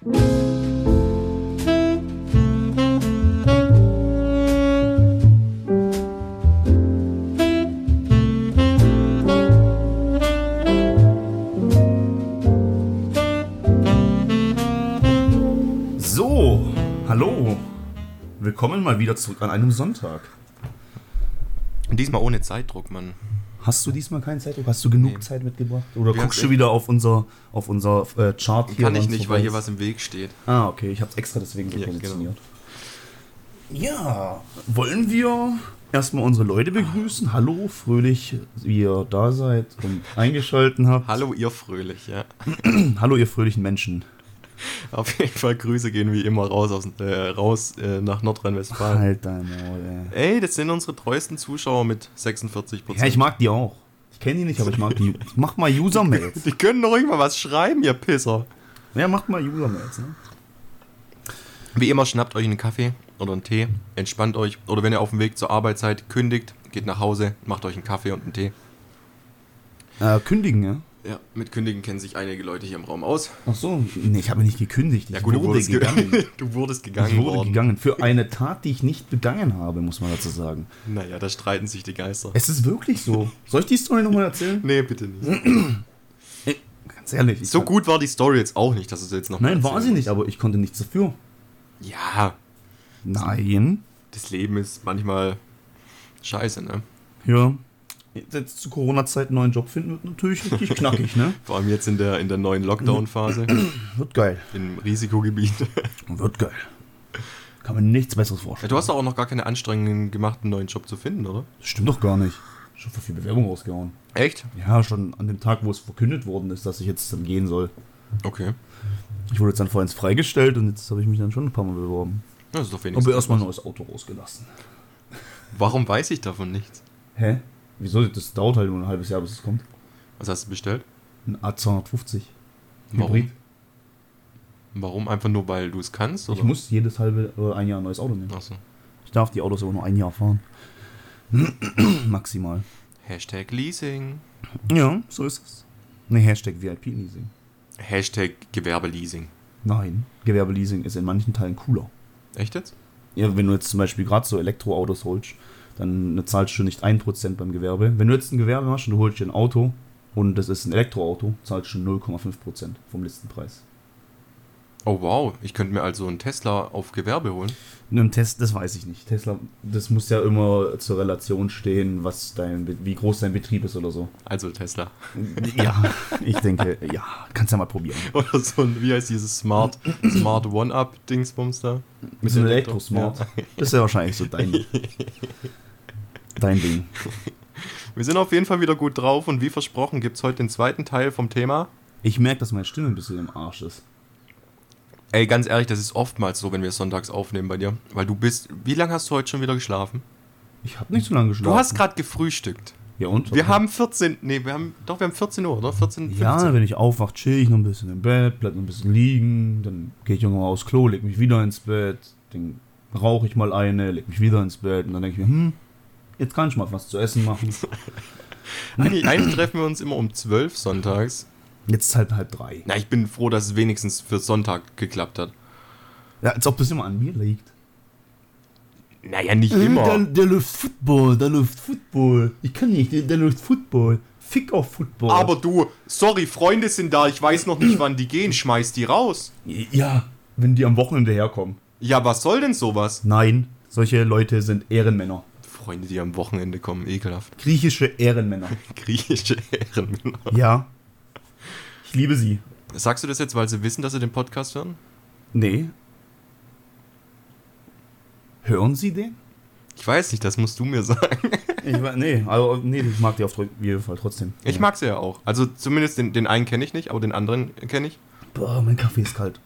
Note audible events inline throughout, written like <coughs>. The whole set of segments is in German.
So, hallo. Willkommen mal wieder zurück an einem Sonntag. Diesmal ohne Zeitdruck, Mann. Hast du diesmal keinen Zeitdruck? Hast du genug Nee. Zeit mitgebracht? Oder Wir guckst du wieder auf unser, auf unser äh, Chart hier? Kann ich nicht, weil hier was im Weg steht. Ah, okay, ich habe es extra deswegen so Ja, positioniert. Ja, wollen wir erstmal unsere Leute begrüßen? Hallo, fröhlich, wie ihr da seid und eingeschalten habt. Hallo, ihr Fröhlich, ja. <clears throat> Hallo, ihr fröhlichen Menschen. <laughs> Auf jeden Fall Grüße gehen wie immer raus, aus, äh, raus äh, nach Nordrhein-Westfalen. Halt dein Maul, ey. Ey, das sind unsere treuesten Zuschauer mit 46 Ja, ich mag die auch. Ich kenne die nicht, aber ich mag die. Mach mal User-Mails. Die können doch irgendwann was schreiben, ihr Pisser. Ja, macht mal User-Mails, ne? Wie immer, schnappt euch einen Kaffee oder einen Tee, entspannt euch. Oder wenn ihr auf dem Weg zur Arbeit seid, kündigt, geht nach Hause, macht euch einen Kaffee und einen Tee. Äh, kündigen, ja? Ja, mit Kündigen kennen sich einige Leute hier im Raum aus. Ach so, nee, ich habe nicht gekündigt. Ich Ja gut, du wurde wurdest, ge gegangen. <laughs> du wurdest gegangen Ich wurde worden. gegangen. Für eine Tat, die ich nicht begangen habe, muss man dazu sagen. Naja, da streiten sich die Geister. Es ist wirklich so. Soll ich die Story nochmal erzählen? <laughs> Nee, bitte nicht. Ganz ehrlich. ich So gut war die Story jetzt auch nicht, dass du es jetzt noch Nein, war sie nicht, aber ich konnte nichts dafür. Ja, Nein. das Leben ist manchmal scheiße, ne? Ja. Jetzt zu Corona-Zeit einen neuen Job finden wird natürlich richtig knackig, ne? <laughs> Vor allem jetzt in der, in der neuen Lockdown-Phase <clears throat> Wird geil. im Risikogebiet. <laughs> Wird geil. Kann man nichts Besseres Ja, vorstellen. du hast doch auch noch gar keine Anstrengungen gemacht, einen neuen Job zu finden, oder? Das stimmt doch gar nicht. Schon für viel Bewerbung rausgehauen. Echt? Ja, schon an dem Tag, wo es verkündet worden ist, dass ich jetzt dann gehen soll. Okay. Ich wurde jetzt dann vorhin freigestellt und jetzt habe ich mich dann schon ein paar Mal beworben. Das ist doch wenigstens. Aber erstmal ein neues Auto rausgelassen. Warum weiß ich davon nichts? Hä? Wieso? Das dauert halt nur ein halbes Jahr, bis es kommt. Was hast du bestellt? Ein A250. Warum? Hybrid. Warum? Einfach nur, weil du es kannst? Oder? Ich muss jedes halbe äh, ein Jahr ein neues Auto nehmen. Achso. Ich darf die Autos aber nur ein Jahr fahren. <clears throat> Maximal. Hashtag Leasing. Ja, so ist es. Ne, Hashtag VIP-Leasing. Hashtag Gewerbeleasing. Nein, Gewerbeleasing ist in manchen Teilen cooler. Echt jetzt? Ja, wenn du jetzt zum Beispiel gerade so Elektroautos holst, dann zahlst du nicht 1% beim Gewerbe. Wenn du jetzt ein Gewerbe machst und du holst dir ein Auto und das ist ein Elektroauto, zahlst du 0,5% vom Listenpreis. Oh wow, ich könnte mir also einen Tesla auf Gewerbe holen. In einem Test, das weiß ich nicht. Tesla, das muss ja immer zur Relation stehen, was dein, wie groß dein Betrieb ist oder so. Also Tesla. <laughs> Ja, ich denke, ja, kannst ja mal probieren. Oder so ein, wie heißt dieses Smart, Smart One-Up-Dingsbums da? Mit so einem Elektro- Elektrosmart. Ja. Das ist ja wahrscheinlich so dein, <laughs> dein Ding. <laughs> Wir sind auf jeden Fall wieder gut drauf und wie versprochen gibt es heute den zweiten Teil vom Thema. Ich merke, dass meine Stimme ein bisschen im Arsch ist. Ey, ganz ehrlich, das ist oftmals so, wenn wir sonntags aufnehmen bei dir. Weil du bist. Wie lange hast du heute schon wieder geschlafen? Ich habe nicht so lange geschlafen. Du hast gerade gefrühstückt. Ja und? Wir haben 14. Nee, wir haben. Doch, wir haben 14 Uhr, oder? 14, 15. Ja, wenn ich aufwache, chill ich noch ein bisschen im Bett, bleib noch ein bisschen liegen, dann gehe ich irgendwann mal aufs Klo, leg mich wieder ins Bett, dann rauche ich mal eine, leg mich wieder ins Bett und dann denke ich mir, hm, jetzt kann ich mal was zu essen machen. <laughs> Eigentlich, eigentlich treffen wir uns immer um 12 sonntags. Jetzt ist halb halb drei. Na, ich bin froh, dass es wenigstens für Sonntag geklappt hat. Ja, als ob das immer an mir liegt. Naja, nicht Äh, immer. Der, der läuft Football, der läuft Football. Ich kann nicht, der, der läuft Football. Fick auf Football. Aber du, sorry, Freunde sind da, ich weiß noch nicht, wann die gehen, schmeiß die raus. Ja, wenn die am Wochenende herkommen. Ja, was soll denn sowas? Nein, solche Leute sind Ehrenmänner. Freunde, die am Wochenende kommen, ekelhaft. Griechische Ehrenmänner. <laughs> Griechische Ehrenmänner. Ja. Ich liebe sie. Sagst du das jetzt, weil sie wissen, dass sie den Podcast hören? Nee. Hören Sie den? Ich weiß nicht, das musst du mir <laughs> sagen. Ich, nee, also, nee, ich mag die auf jeden Fall trotzdem. Ich ja. mag sie ja auch. Also zumindest den, den einen kenne ich nicht, aber den anderen kenne ich. Boah, mein Kaffee ist kalt.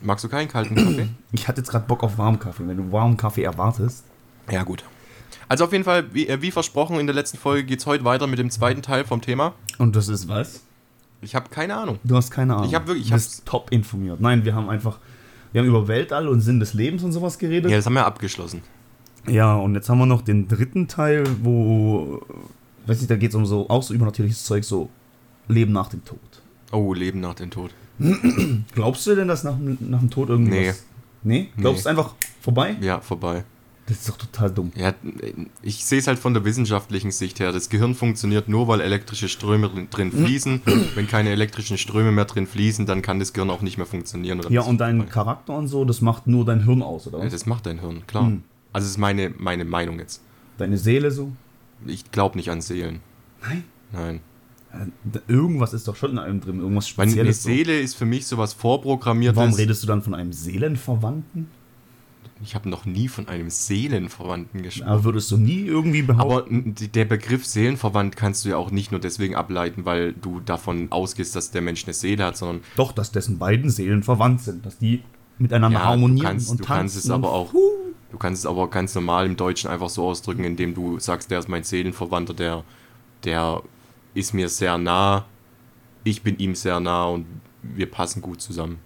Magst du keinen kalten Kaffee? <clears throat> Ich hatte jetzt gerade Bock auf warmen Kaffee. Wenn du warmen Kaffee erwartest. Ja, gut. Also auf jeden Fall, wie, äh, wie versprochen, in der letzten Folge geht es heute weiter mit dem zweiten Teil vom Thema. Und das ist was? Ich habe keine Ahnung. Du hast keine Ahnung. Ich hab wirklich- ich Du bist top informiert. Nein, wir haben einfach. Wir haben über Weltall und Sinn des Lebens und sowas geredet. Ja, das haben wir abgeschlossen. Ja, und jetzt haben wir noch den dritten Teil, wo, weiß nicht, da geht es um so, auch so übernatürliches Zeug, so Leben nach dem Tod. Oh, Leben nach dem Tod. <clears throat> Glaubst du denn, dass nach, dem- nach dem Tod irgendwie Nee. was... Nee? Glaubst du Nee. einfach vorbei? Ja, vorbei. Das ist doch total dumm. Ja, ich sehe es halt von der wissenschaftlichen Sicht her. Das Gehirn funktioniert nur, weil elektrische Ströme drin- fließen. Wenn keine elektrischen Ströme mehr drin fließen, dann kann das Gehirn auch nicht mehr funktionieren. oder Ja, und dein Charakter und so, das macht nur dein Hirn aus, oder Ja, das macht dein Hirn, klar. Hm. Also das ist meine, meine Meinung jetzt. Deine Seele so? Ich glaube nicht an Seelen. Nein. Nein. Äh, Irgendwas ist doch schon in einem drin, irgendwas Meine Spezielles. so. Seele ist für mich sowas vorprogrammiertes. Warum redest du dann von einem Seelenverwandten? Ich habe noch nie von einem Seelenverwandten gesprochen. Aber würdest du nie irgendwie behaupten? Aber der Begriff Seelenverwandt kannst du ja auch nicht nur deswegen ableiten, weil du davon ausgehst, dass der Mensch eine Seele hat, sondern Doch, dass dessen beiden Seelen verwandt sind, dass die miteinander Ja, du harmonieren kannst- und du tanzen. kannst es aber auch- du kannst es aber ganz normal im Deutschen einfach so ausdrücken, indem du sagst, der ist mein Seelenverwandter, der, der ist mir sehr nah, ich bin ihm sehr nah und wir passen gut zusammen.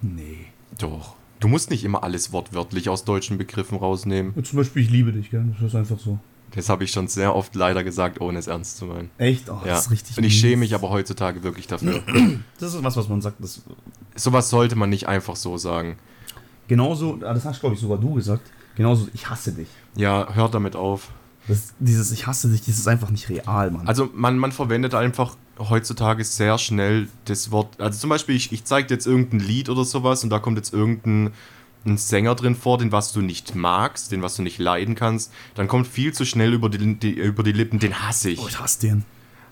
Nee. Doch. Du musst nicht immer alles wortwörtlich aus deutschen Begriffen rausnehmen. Ja, Zum Beispiel, ich liebe dich, gell? Das ist einfach so. Das habe ich schon sehr oft leider gesagt, ohne es ernst zu meinen. Echt? Oh, Ja. das ist richtig. Und ich schäme mich aber heutzutage wirklich dafür. <clears throat> Das ist was, was man sagt. Das Sowas sollte man nicht einfach so sagen. genauso, ah, das hast, glaube ich, sogar du gesagt. Genauso, ich hasse dich. Ja, hört damit auf. Das, dieses Ich hasse dich, das ist einfach nicht real, Mann. Also man, man verwendet einfach heutzutage sehr schnell das Wort. Also zum Beispiel, ich, ich zeige dir jetzt irgendein Lied oder sowas und da kommt jetzt irgendein ein Sänger drin vor, den was du nicht magst, den was du nicht leiden kannst, dann kommt viel zu schnell über die, die, über die Lippen, den hasse ich. oh, ich hasse den.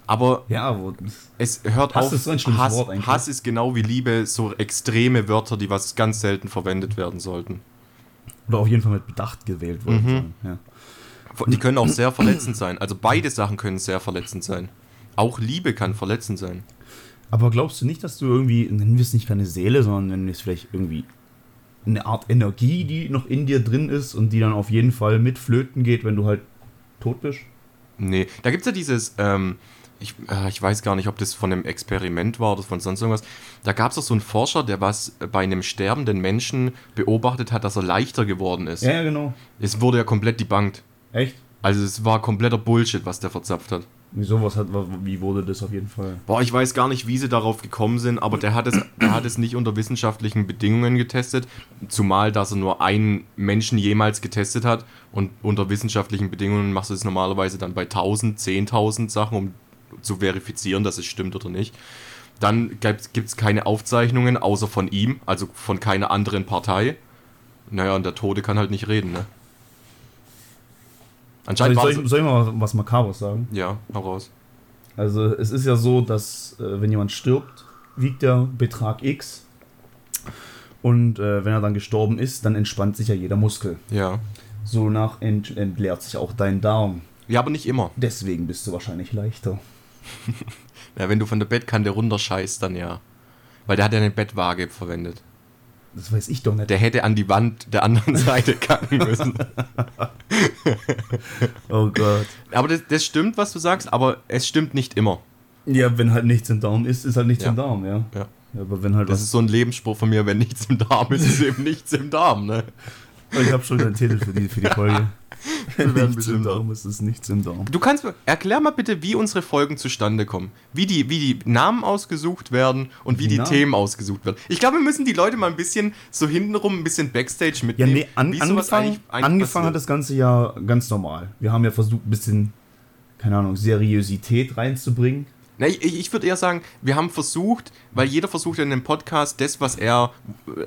Aber Ja, aber es hört Hass auf. ist so ein Hass, Wort eigentlich. Hass ist genau wie Liebe so extreme Wörter, die was ganz selten verwendet werden sollten. oder auf jeden Fall mit Bedacht gewählt Mhm. worden. Ja. Die können auch sehr verletzend sein. Also beide Sachen können sehr verletzend sein. Auch Liebe kann verletzend sein. Aber glaubst du nicht, dass du irgendwie, nennen wir es nicht keine Seele, sondern nennen wir es vielleicht irgendwie eine Art Energie, die noch in dir drin ist und die dann auf jeden Fall mit flöten geht, wenn du halt tot bist? Nee, da gibt es ja dieses, ähm, ich, äh, ich weiß gar nicht, ob das von einem Experiment war oder von sonst irgendwas. Da gab es doch so einen Forscher, der was bei einem sterbenden Menschen beobachtet hat, dass er leichter geworden ist. Ja, ja, genau. Es wurde ja komplett debunked. Echt? Also es war kompletter Bullshit, was der verzapft hat. Wieso, was hat, wie wurde das auf jeden Fall? Boah, ich weiß gar nicht, wie sie darauf gekommen sind, aber der hat es, der hat es nicht unter wissenschaftlichen Bedingungen getestet, zumal, dass er nur einen Menschen jemals getestet hat und unter wissenschaftlichen Bedingungen machst du es normalerweise dann bei 1000, 10.000 Sachen, um zu verifizieren, dass es stimmt oder nicht. Dann gibt es keine Aufzeichnungen, außer von ihm, also von keiner anderen Partei. Naja, und der Tode kann halt nicht reden, ne? Anscheinend Also soll, ich, soll ich mal was Makabres sagen? Ja, hau raus. Also es ist ja so, dass äh, wenn jemand stirbt, wiegt der Betrag X. Und äh, wenn er dann gestorben ist, dann entspannt sich ja jeder Muskel. Ja. So nach ent entleert sich auch dein Darm. Ja, aber nicht immer. Deswegen bist du wahrscheinlich leichter. <laughs> Ja, wenn du von der Bettkante runterscheißt, dann ja. Weil der hat ja eine Bettwaage verwendet. Das weiß ich doch nicht. Der hätte an die Wand der anderen <laughs> Seite kacken müssen. oh Gott. Aber das, das stimmt, was du sagst, aber es stimmt nicht immer. Ja, wenn halt nichts im Darm ist, ist halt nichts Ja. im Darm, ja. Ja. Aber wenn halt Das ist so ein Lebensspruch von mir, wenn nichts im Darm ist, ist eben nichts im Darm, ne? Ich habe schon den Titel für die, für die Folge. <laughs> Wir werden nichts im Darm ist, ist nichts im Darm. Du kannst mir, erklär mal bitte, wie unsere Folgen zustande kommen. Wie die, wie die Namen ausgesucht werden und wie Die Namen? Themen ausgesucht werden. Ich glaube, wir müssen die Leute mal ein bisschen so hintenrum, ein bisschen Backstage Ja, mitnehmen. nee, an, angefangen, eigentlich- eigentlich angefangen hat das Ganze ja ganz normal. Wir haben ja versucht, ein bisschen, keine Ahnung, Seriosität reinzubringen. Na, ich, ich würde eher sagen, wir haben versucht, weil jeder versucht ja in dem Podcast das, was er,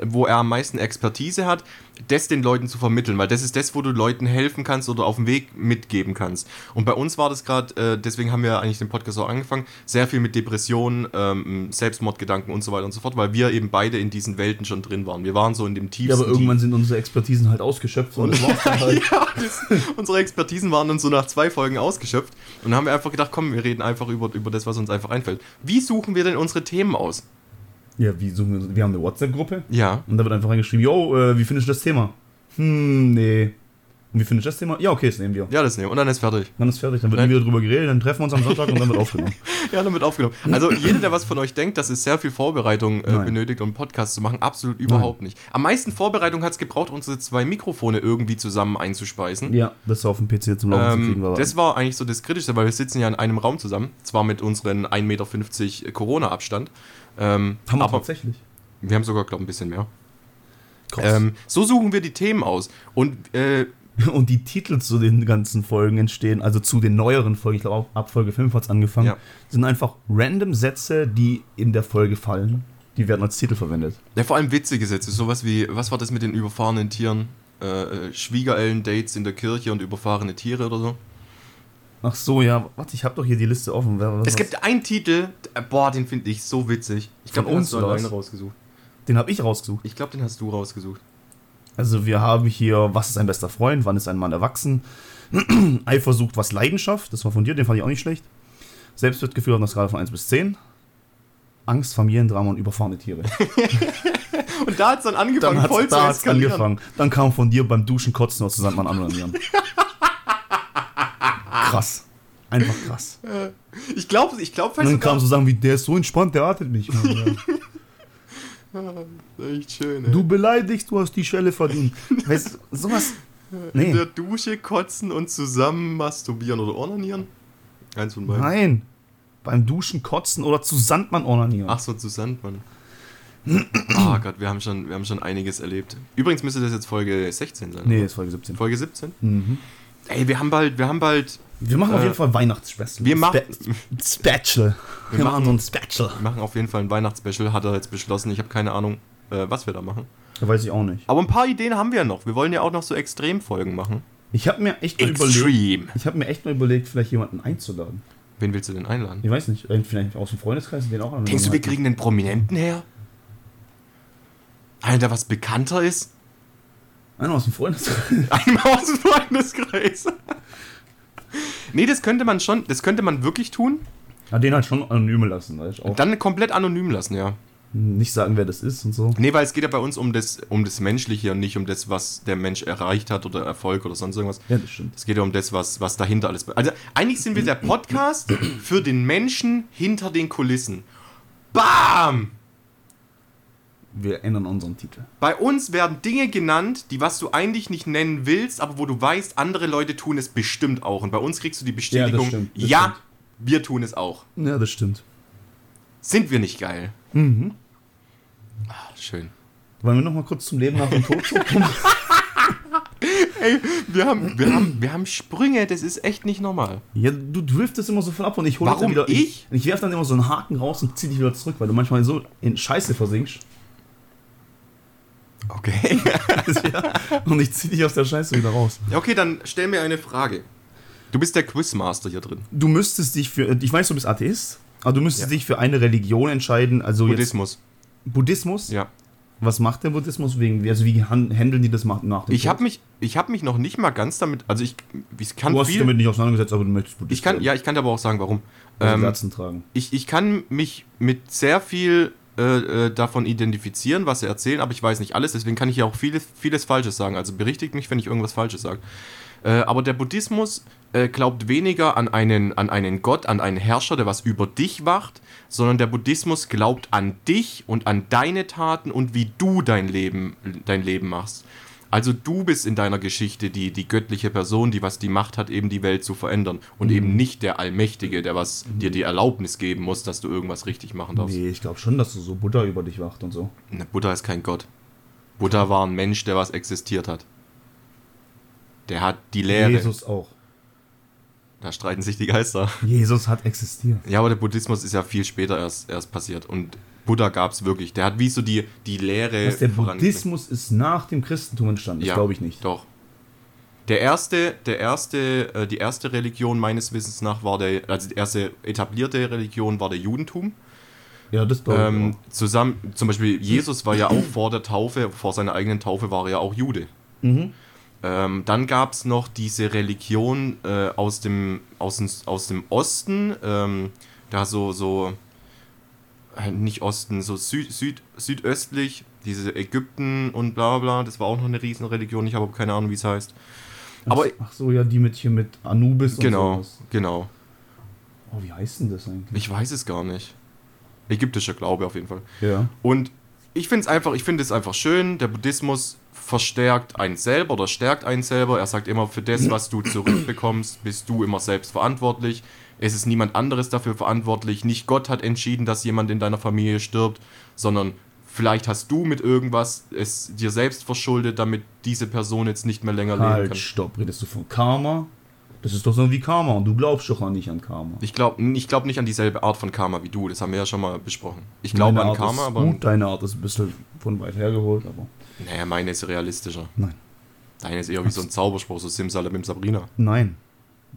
wo er am meisten Expertise hat, das den Leuten zu vermitteln, weil das ist das, wo du Leuten helfen kannst oder auf dem Weg mitgeben kannst. Und bei uns war das gerade, äh, deswegen haben wir eigentlich den Podcast auch angefangen, sehr viel mit Depressionen, ähm, Selbstmordgedanken und so weiter und so fort, weil wir eben beide in diesen Welten schon drin waren. Wir waren so in dem tiefsten. Ja, aber irgendwann sind unsere Expertisen halt ausgeschöpft und <laughs> halt. ja, das, unsere Expertisen waren dann so nach zwei Folgen ausgeschöpft. Und dann haben wir einfach gedacht, komm, wir reden einfach über, über das, was uns einfach einfällt. Wie suchen wir denn unsere Themen aus? Ja, wie suchen wir, wir haben eine WhatsApp-Gruppe Ja. und da wird einfach reingeschrieben, yo, äh, wie findest du das Thema? Hm, nee. Und wie findest du das Thema? Ja, okay, das nehmen wir. Ja, das nehmen. Und dann ist fertig. Dann ist fertig, dann wird Nein. nie wieder drüber geredet, dann treffen wir uns am Sonntag und dann wird <laughs> aufgenommen. Ja, dann wird aufgenommen. Also jeder, der was von euch denkt, dass es sehr viel Vorbereitung äh, Nein. benötigt, um einen Podcast zu machen, absolut überhaupt nicht. Am meisten Vorbereitung hat es gebraucht, unsere zwei Mikrofone irgendwie zusammen einzuspeisen. Ja, das auf dem PC zum Laufen zu kriegen Ähm, war. das war eigentlich so das Kritischste, weil wir sitzen ja in einem Raum zusammen, zwar mit unseren 1,50 Meter Corona-Abstand, Ähm, Haben wir aber tatsächlich. wir haben sogar, glaube ich, ein bisschen mehr. Ähm, so suchen wir die Themen aus. Und äh, <laughs> Und die Titel zu den ganzen Folgen entstehen, also zu den neueren Folgen, ich glaube ab Folge 5 hat es angefangen, Ja. sind einfach random Sätze, die in der Folge fallen. Die werden als Titel verwendet. ja, vor allem witzige Sätze, sowas wie, was war das mit den überfahrenen Tieren? Äh, äh, Schwiegerellen-Dates in der Kirche und überfahrene Tiere oder so. Ach so, ja, warte, ich habe doch hier die Liste offen. Wer, was, Es gibt einen Titel, äh, boah, den finde ich so witzig. Ich glaube, den uns hast du was? rausgesucht. Den habe ich rausgesucht. Ich glaube, den hast du rausgesucht. Also wir haben hier, was ist ein bester Freund, wann ist ein Mann erwachsen? <clears throat> Eifersucht, was Leidenschaft, das war von dir, den fand ich auch nicht schlecht. Selbstwertgefühl auf einer Skala von 1 bis 10. Angst, Familiendrama und überfahrene Tiere. <laughs> Und da hat es dann angefangen, Dann hat's, voll zu da hat's eskalieren. angefangen. Dann kam von dir beim Duschen kotzen oder zusammen an <laughs> Krass. Einfach krass. <laughs> Ich glaube, ich glaube, Und dann kam so Sachen wie, der ist so entspannt, der atmet nicht. <laughs> <laughs> Echt schön, ey. Du beleidigst, du hast die Schelle verdient. Weißt du, sowas. In Nee. der Dusche kotzen und zusammen masturbieren oder onanieren? Eins von beiden. Nein. Beim Duschen kotzen oder zu Sandmann onanieren. Ach so, zu Sandmann. <clears throat> Ah Gott, wir haben, schon, wir haben schon einiges erlebt. Übrigens müsste das jetzt Folge 16 sein. Nee, oder? ist Folge 17. Folge 17? Mhm. Ey, wir haben bald, wir haben bald, Wir machen auf Äh, jeden Fall Weihnachtsspecial. wir machen- Spatchel. Wir, Wir machen so ein Spatchel. wir machen auf jeden Fall ein Weihnachtsspecial, hat er jetzt beschlossen. Ich habe keine Ahnung, äh, was wir da machen. Weiß ich auch nicht. Aber ein paar Ideen haben wir noch. Wir wollen ja auch noch so Extremfolgen machen. Ich habe mir echt mal überlegt. Ich habe mir echt mal überlegt, vielleicht jemanden einzuladen. Wen willst du denn einladen? Ich weiß nicht, vielleicht aus dem Freundeskreis den auch an. Denkst du, wir kriegen einen Prominenten her? Einer, der was bekannter ist? Einer aus dem Freundeskreis. <laughs> Einmal aus dem Freundeskreis. Nee, das könnte man schon, das könnte man wirklich tun. Ja, den halt schon anonym lassen, ich auch Dann komplett anonym lassen, ja. nicht sagen, wer das ist und so. Nee, weil es geht ja bei uns um das, um das Menschliche und nicht um das, was der Mensch erreicht hat oder Erfolg oder sonst irgendwas. Ja, das stimmt. Es geht ja um das, was, was dahinter alles. Also, eigentlich sind wir der <clears throat> Podcast für den Menschen hinter den Kulissen. Bam! Wir ändern unseren Titel. Bei uns werden Dinge genannt, die was du eigentlich nicht nennen willst, aber wo du weißt, andere Leute tun es bestimmt auch. Und bei uns kriegst du die Bestätigung, stimmt, das ja, stimmt. wir tun es auch. Ja, das stimmt. Sind wir nicht geil? Mhm. Ach, schön. Wollen wir noch mal kurz zum Leben nach dem Tod zurückkommen? <laughs> Ey, wir haben, wir, haben, wir haben Sprünge, das ist echt nicht normal. ja, du driftest immer so voll ab und ich hole Warum wieder. ich? Ich, ich werf dann immer so einen Haken raus und zieh dich wieder zurück, weil du manchmal so in Scheiße versinkst. Okay. <laughs> Und ich zieh dich aus der Scheiße wieder raus. okay, dann stell mir eine Frage. Du bist der Quizmaster hier drin. Du müsstest dich für. Ich weiß, du bist Atheist, aber du müsstest Ja. dich für eine Religion entscheiden. Also Buddhismus. jetzt Buddhismus. Ja. Was macht der Buddhismus wegen? Also wie han- handeln die das nach dem Ich habe mich, ich hab mich noch nicht mal ganz damit. Also ich, ich kann Du hast dich viel. damit nicht auseinandergesetzt, aber du möchtest Buddhist Ich kann, werden. ja, ich kann dir aber auch sagen, warum. Also Ähm, tragen. ich, ich kann mich mit sehr viel äh, äh, davon identifizieren, was sie erzählen, aber ich weiß nicht alles, deswegen kann ich ja auch vieles, vieles Falsches sagen. Also berichtigt mich, wenn ich irgendwas Falsches sage. Äh, aber der Buddhismus äh, glaubt weniger an einen, an einen Gott, an einen Herrscher, der was über dich wacht, sondern der Buddhismus glaubt an dich und an deine Taten und wie du dein Leben, dein Leben machst. Also du bist in deiner Geschichte die, die göttliche Person, die was die Macht hat, eben die Welt zu verändern. Und Mhm. eben nicht der Allmächtige, der was dir die Erlaubnis geben muss, dass du irgendwas richtig machen darfst. Nee, ich glaube schon, dass du so Buddha über dich wacht und so. Ne, Buddha ist kein Gott. Buddha war ein Mensch, der was existiert hat. Der hat die Lehre. Jesus auch. Da streiten sich die Geister. Jesus hat existiert. Ja, aber der Buddhismus ist ja viel später erst, erst passiert. Und Buddha gab es wirklich. Der hat wie so die, die Lehre. Dass der. Buddhismus ist nach dem Christentum entstanden, das Ja, glaube ich nicht. Doch. Der erste, der erste, äh, die erste Religion meines Wissens nach war der, also die erste etablierte Religion war der Judentum. Ja, das glaube ich Ähm, zusammen, zum Beispiel Jesus war ja auch vor der Taufe, vor seiner eigenen Taufe war er ja auch Jude. Mhm. Ähm, dann gab es noch diese Religion äh, aus, dem, aus, dem, aus dem Osten, ähm, da so, so, nicht Osten, so Süd, Süd, südöstlich, diese Ägypten und bla bla, das war auch noch eine Riesenreligion, ich habe keine Ahnung, wie es heißt. Aber ach so, ja, die mit hier mit Anubis genau, und sowas. genau. Oh, wie heißt denn das eigentlich? Ich weiß es gar nicht. Ägyptischer Glaube auf jeden Fall. ja. Und ich finde es einfach, ich finde es einfach schön, der Buddhismus verstärkt einen selber oder stärkt einen selber. Er sagt immer, für das, <clears throat> was du zurückbekommst, bist du immer selbst verantwortlich. Es ist niemand anderes dafür verantwortlich. Nicht Gott hat entschieden, dass jemand in deiner Familie stirbt, sondern vielleicht hast du mit irgendwas es dir selbst verschuldet, damit diese Person jetzt nicht mehr länger leben Halt, kann. stopp, redest du von Karma? Das ist doch so wie Karma und du glaubst doch auch nicht an Karma. Ich glaube ich glaub nicht an dieselbe Art von Karma wie du, das haben wir ja schon mal besprochen. Ich glaube an Art Karma, ist aber Gut, deine Art ist ein bisschen von weit hergeholt, aber. naja, meine ist realistischer. Nein. Deine ist eher wie so ein Zauberspruch, so Simsalabim Sabrina. Nein.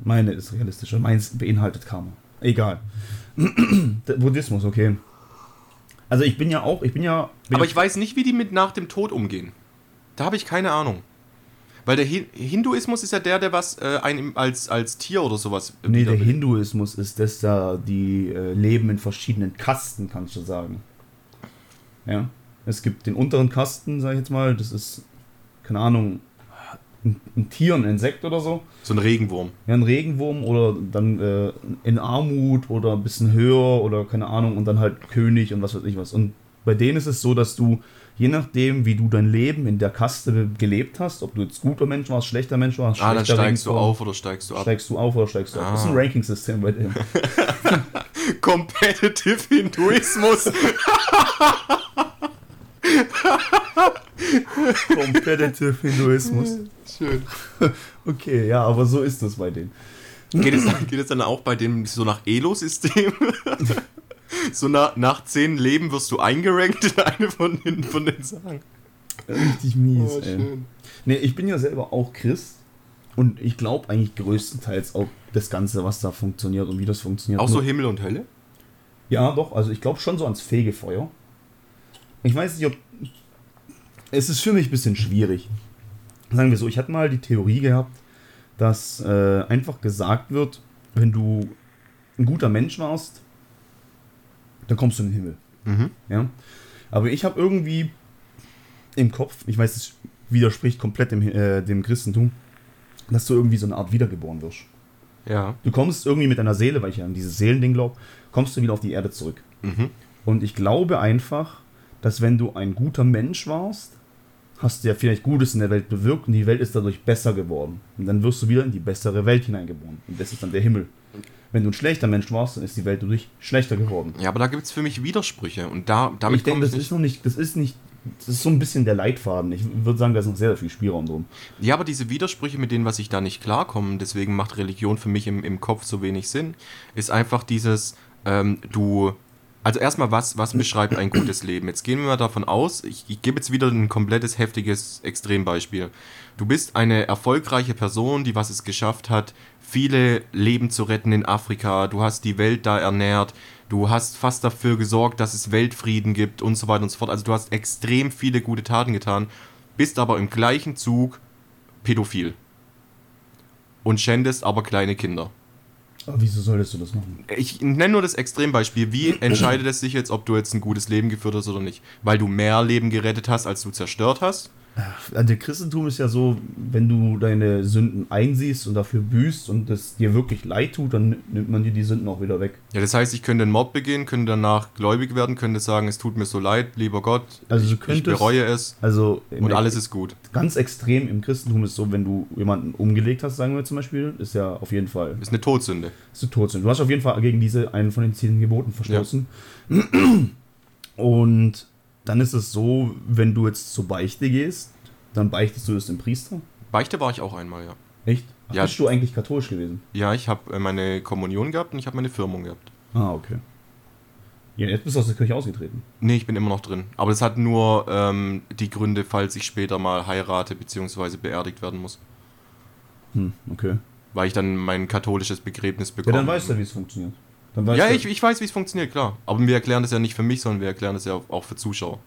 Meine ist realistischer. Meins beinhaltet Karma. Egal. <clears throat> Der Buddhismus, okay. Also ich bin ja auch, ich bin ja. Bin Aber ich weiß nicht, wie die mit nach dem Tod umgehen. Da habe ich keine Ahnung. Weil der Hi Hinduismus ist ja der, der was äh, einem als, als Tier oder sowas. Nee, der wiederbelebt. Hinduismus ist das da, die äh, leben in verschiedenen Kasten, kannst du sagen. Ja. Es gibt den unteren Kasten, sag ich jetzt mal, das ist, keine Ahnung, ein, ein Tier, ein Insekt oder so. So ein Regenwurm. Ja, ein Regenwurm oder dann äh, in Armut oder ein bisschen höher oder keine Ahnung und dann halt König und was weiß ich was. Und bei denen ist es so, dass du, je nachdem, wie du dein Leben in der Kaste gelebt hast, ob du jetzt guter Mensch warst, schlechter Mensch warst, Ah, dann steigst du auf oder steigst du ab. Steigst du auf oder steigst du ab? Das ist ein Ah. Ranking-System bei denen. <laughs> Competitive Hinduismus. <laughs> <laughs> Competitive Hinduismus. Schön. Okay, ja, aber so ist das bei denen. Geht es, dann, geht es dann auch bei dem so nach Elo-System? <laughs> so nach, nach zehn Leben wirst du eingerankt in eine von den, von den Sachen. Richtig mies, Oh, ey. schön. Nee, ich bin ja selber auch Christ und ich glaube eigentlich größtenteils auch das Ganze, was da funktioniert und wie das funktioniert. Auch so Himmel und Hölle? Ja, doch, also ich glaube schon so ans Fegefeuer. Ich weiß nicht, ob. Es ist für mich ein bisschen schwierig. Sagen wir so, ich hatte mal die Theorie gehabt, dass äh, einfach gesagt wird, wenn du ein guter Mensch warst, dann kommst du in den Himmel. Mhm. Ja? Aber ich habe irgendwie im Kopf, ich weiß, es widerspricht komplett dem, äh, dem Christentum, dass du irgendwie so eine Art wiedergeboren wirst. Ja. Du kommst irgendwie mit deiner Seele, weil ich ja an dieses Seelending glaube, kommst du wieder auf die Erde zurück. Mhm. Und ich glaube einfach, dass wenn du ein guter Mensch warst, hast du ja vielleicht Gutes in der Welt bewirkt und die Welt ist dadurch besser geworden. Und dann wirst du wieder in die bessere Welt hineingeboren. Und das ist dann der Himmel. Wenn du ein schlechter Mensch warst, dann ist die Welt dadurch schlechter geworden. Ja, aber da gibt es für mich Widersprüche und da, damit ich denke, das nicht. ist noch nicht, das ist nicht, das ist so ein bisschen der Leitfaden. Ich würde sagen, da ist noch sehr, sehr viel Spielraum drum. Ja, aber diese Widersprüche, mit denen, was ich da nicht klarkomme, deswegen macht Religion für mich im, im Kopf so wenig Sinn, ist einfach dieses, ähm, du. Also erstmal, was, was beschreibt ein gutes Leben? Jetzt gehen wir mal davon aus, ich, ich gebe jetzt wieder ein komplettes heftiges Extrembeispiel. Du bist eine erfolgreiche Person, die was es geschafft hat, viele Leben zu retten in Afrika, du hast die Welt da ernährt, du hast fast dafür gesorgt, dass es Weltfrieden gibt und so weiter und so fort. Also du hast extrem viele gute Taten getan, bist aber im gleichen Zug pädophil. Und schändest aber kleine Kinder. Aber wieso solltest du das machen? Ich nenne nur das Extrembeispiel. Wie entscheidet es sich jetzt, ob du jetzt ein gutes Leben geführt hast oder nicht? Weil du mehr Leben gerettet hast, als du zerstört hast? Also der Christentum ist ja so, wenn du deine Sünden einsiehst und dafür büßt und es dir wirklich leid tut, dann nimmt man dir die Sünden auch wieder weg. Ja, das heißt, ich könnte einen Mord begehen, könnte danach gläubig werden, könnte sagen, es tut mir so leid, lieber Gott, Also ich, ich könntest- bereue es Also und alles ist gut. ganz extrem im Christentum ist so, wenn du jemanden umgelegt hast, sagen wir zum Beispiel, ist ja auf jeden Fall Ist eine Todsünde. ist tot sind. Du hast auf jeden Fall gegen diese einen von den zehn Geboten verstoßen. Und dann ist es so, wenn du jetzt zur Beichte gehst, dann beichtest du es dem Priester. Beichte war ich auch einmal, ja. Echt? Ach, Ja. Bist du eigentlich katholisch gewesen? Ja, ich habe äh, meine Kommunion gehabt und ich habe meine Firmung gehabt. Ah, okay. Ja, jetzt bist du aus der Kirche ausgetreten. Nee, ich bin immer noch drin. Aber das hat nur ähm, die Gründe, falls ich später mal heirate bzw. beerdigt werden muss. Hm, okay. Weil ich dann mein katholisches Begräbnis Ja, bekomme. dann weißt du, wie es funktioniert. Ja, ich, ich weiß, wie es funktioniert, klar. Aber wir erklären das ja nicht für mich, sondern wir erklären das ja auch für Zuschauer.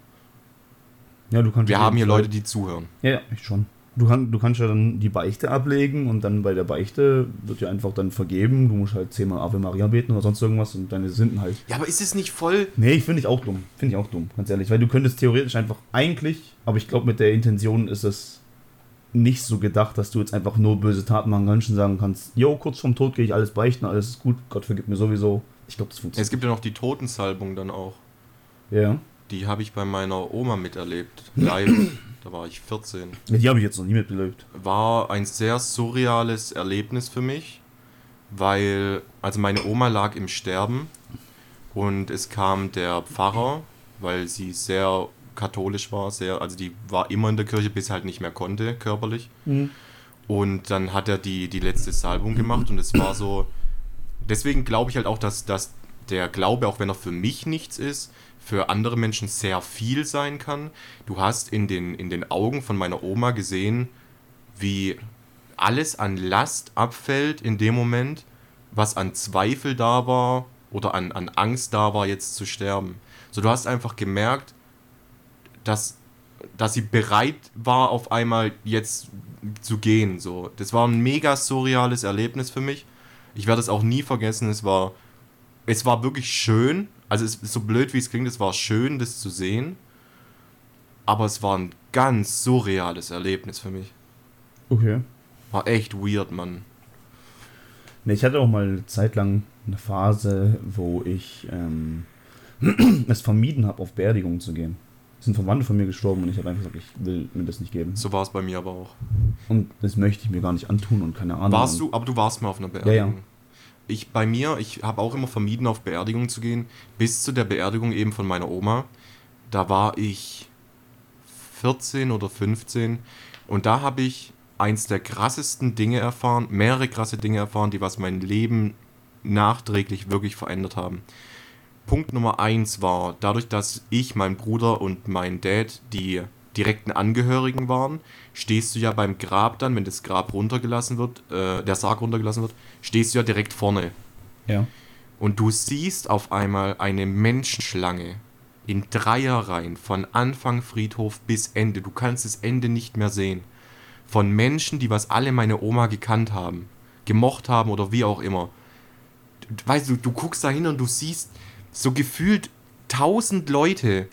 ja, du kannst Wir haben hier Leute, die zuhören. Ja, ja, ich schon. Du, kann, du kannst ja dann die Beichte ablegen und dann bei der Beichte wird dir einfach dann vergeben. Du musst halt zehnmal Ave Maria beten oder sonst irgendwas und deine Sünden halt. Ja, aber ist es nicht voll. Nee, ich finde ich auch dumm. Finde ich auch dumm, ganz ehrlich. Weil du könntest theoretisch einfach eigentlich, aber ich glaube mit der Intention ist es nicht so gedacht, dass du jetzt einfach nur böse Taten machen kannst und sagen kannst, jo, kurz vorm Tod gehe ich alles beichten, alles ist gut, Gott vergibt mir sowieso. Ich glaube, das Es funktioniert. gibt ja noch die Totensalbung dann auch. Ja. Die habe ich bei meiner Oma miterlebt. <clears throat> Live. da war ich 14. Die habe ich jetzt noch nie mitbelebt. War ein sehr surreales Erlebnis für mich. weil, also meine Oma lag im Sterben und es kam der Pfarrer, weil sie sehr katholisch war, sehr, also die war immer in der Kirche, bis halt nicht mehr konnte, körperlich. Mhm. Und dann hat er die, die letzte Salbung gemacht und es war so. Deswegen glaube ich halt auch, dass, dass der Glaube, auch wenn er für mich nichts ist, für andere Menschen sehr viel sein kann. Du hast in den, in den Augen von meiner Oma gesehen, wie alles an Last abfällt in dem Moment, was an Zweifel da war oder an, an Angst da war, jetzt zu sterben. So, du hast einfach gemerkt, dass, dass sie bereit war, auf einmal jetzt zu gehen. So. Das war ein mega surreales Erlebnis für mich. Ich werde es auch nie vergessen. Es war, es war wirklich schön. Also es ist so blöd, wie es klingt, es war schön, das zu sehen. Aber es war ein ganz surreales Erlebnis für mich. Okay. War echt weird, Mann. Ne, ich hatte auch mal eine Zeit lang eine Phase, wo ich ähm, <clears throat> es vermieden habe, auf Beerdigungen zu gehen. Sind Verwandte von mir gestorben und ich habe einfach gesagt, ich will mir das nicht geben. So war es bei mir aber auch. Und das möchte ich mir gar nicht antun und keine Ahnung. Warst du, aber du warst mal auf einer Beerdigung. Ja, ja. Ich bei mir, ich habe auch immer vermieden, auf Beerdigungen zu gehen, bis zu der Beerdigung eben von meiner Oma. Da war ich 14 oder 15 und da habe ich eins der krassesten Dinge erfahren, mehrere krasse Dinge erfahren, die was mein Leben nachträglich wirklich verändert haben. Punkt Nummer eins war, dadurch, dass ich, mein Bruder und mein Dad die direkten Angehörigen waren, stehst du ja beim Grab dann, wenn das Grab runtergelassen wird, äh, der Sarg runtergelassen wird, stehst du ja direkt vorne. Ja. Und du siehst auf einmal eine Menschenschlange in Dreierreihen von Anfang Friedhof bis Ende. Du kannst das Ende nicht mehr sehen. Von Menschen, die was alle meine Oma gekannt haben, gemocht haben oder wie auch immer. Weißt du, du guckst da hin und du siehst so gefühlt tausend Leute,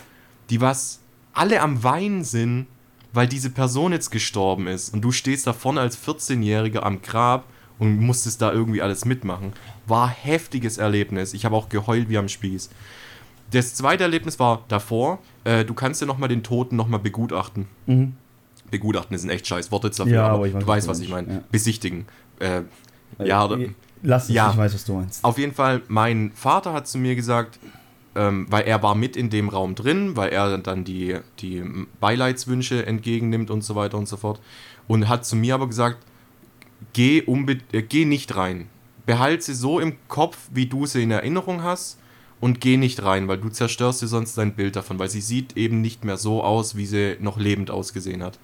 die was alle am Weinen sind, weil diese Person jetzt gestorben ist. Und du stehst da vorne als 14-Jähriger am Grab und musstest da irgendwie alles mitmachen. War heftiges Erlebnis. Ich habe auch geheult wie am Spieß. Das zweite Erlebnis war davor. Äh, du kannst ja nochmal den Toten nochmal begutachten. Mhm. Begutachten ist ein echt scheiß Wort jetzt dafür, Ja, aber, aber du was weißt, was ich meine. ja. Besichtigen. Äh, ja, oder, Lass es, Ja. ich weiß, was du meinst. auf jeden Fall, mein Vater hat zu mir gesagt, ähm, weil er war mit in dem Raum drin, weil er dann die, die Beileidswünsche entgegennimmt und so weiter und so fort. Und hat zu mir aber gesagt, geh, unbe äh, geh nicht rein. Behalt sie so im Kopf, wie du sie in Erinnerung hast und geh nicht rein, weil du zerstörst dir sonst dein Bild davon, weil sie sieht eben nicht mehr so aus, wie sie noch lebend ausgesehen hat.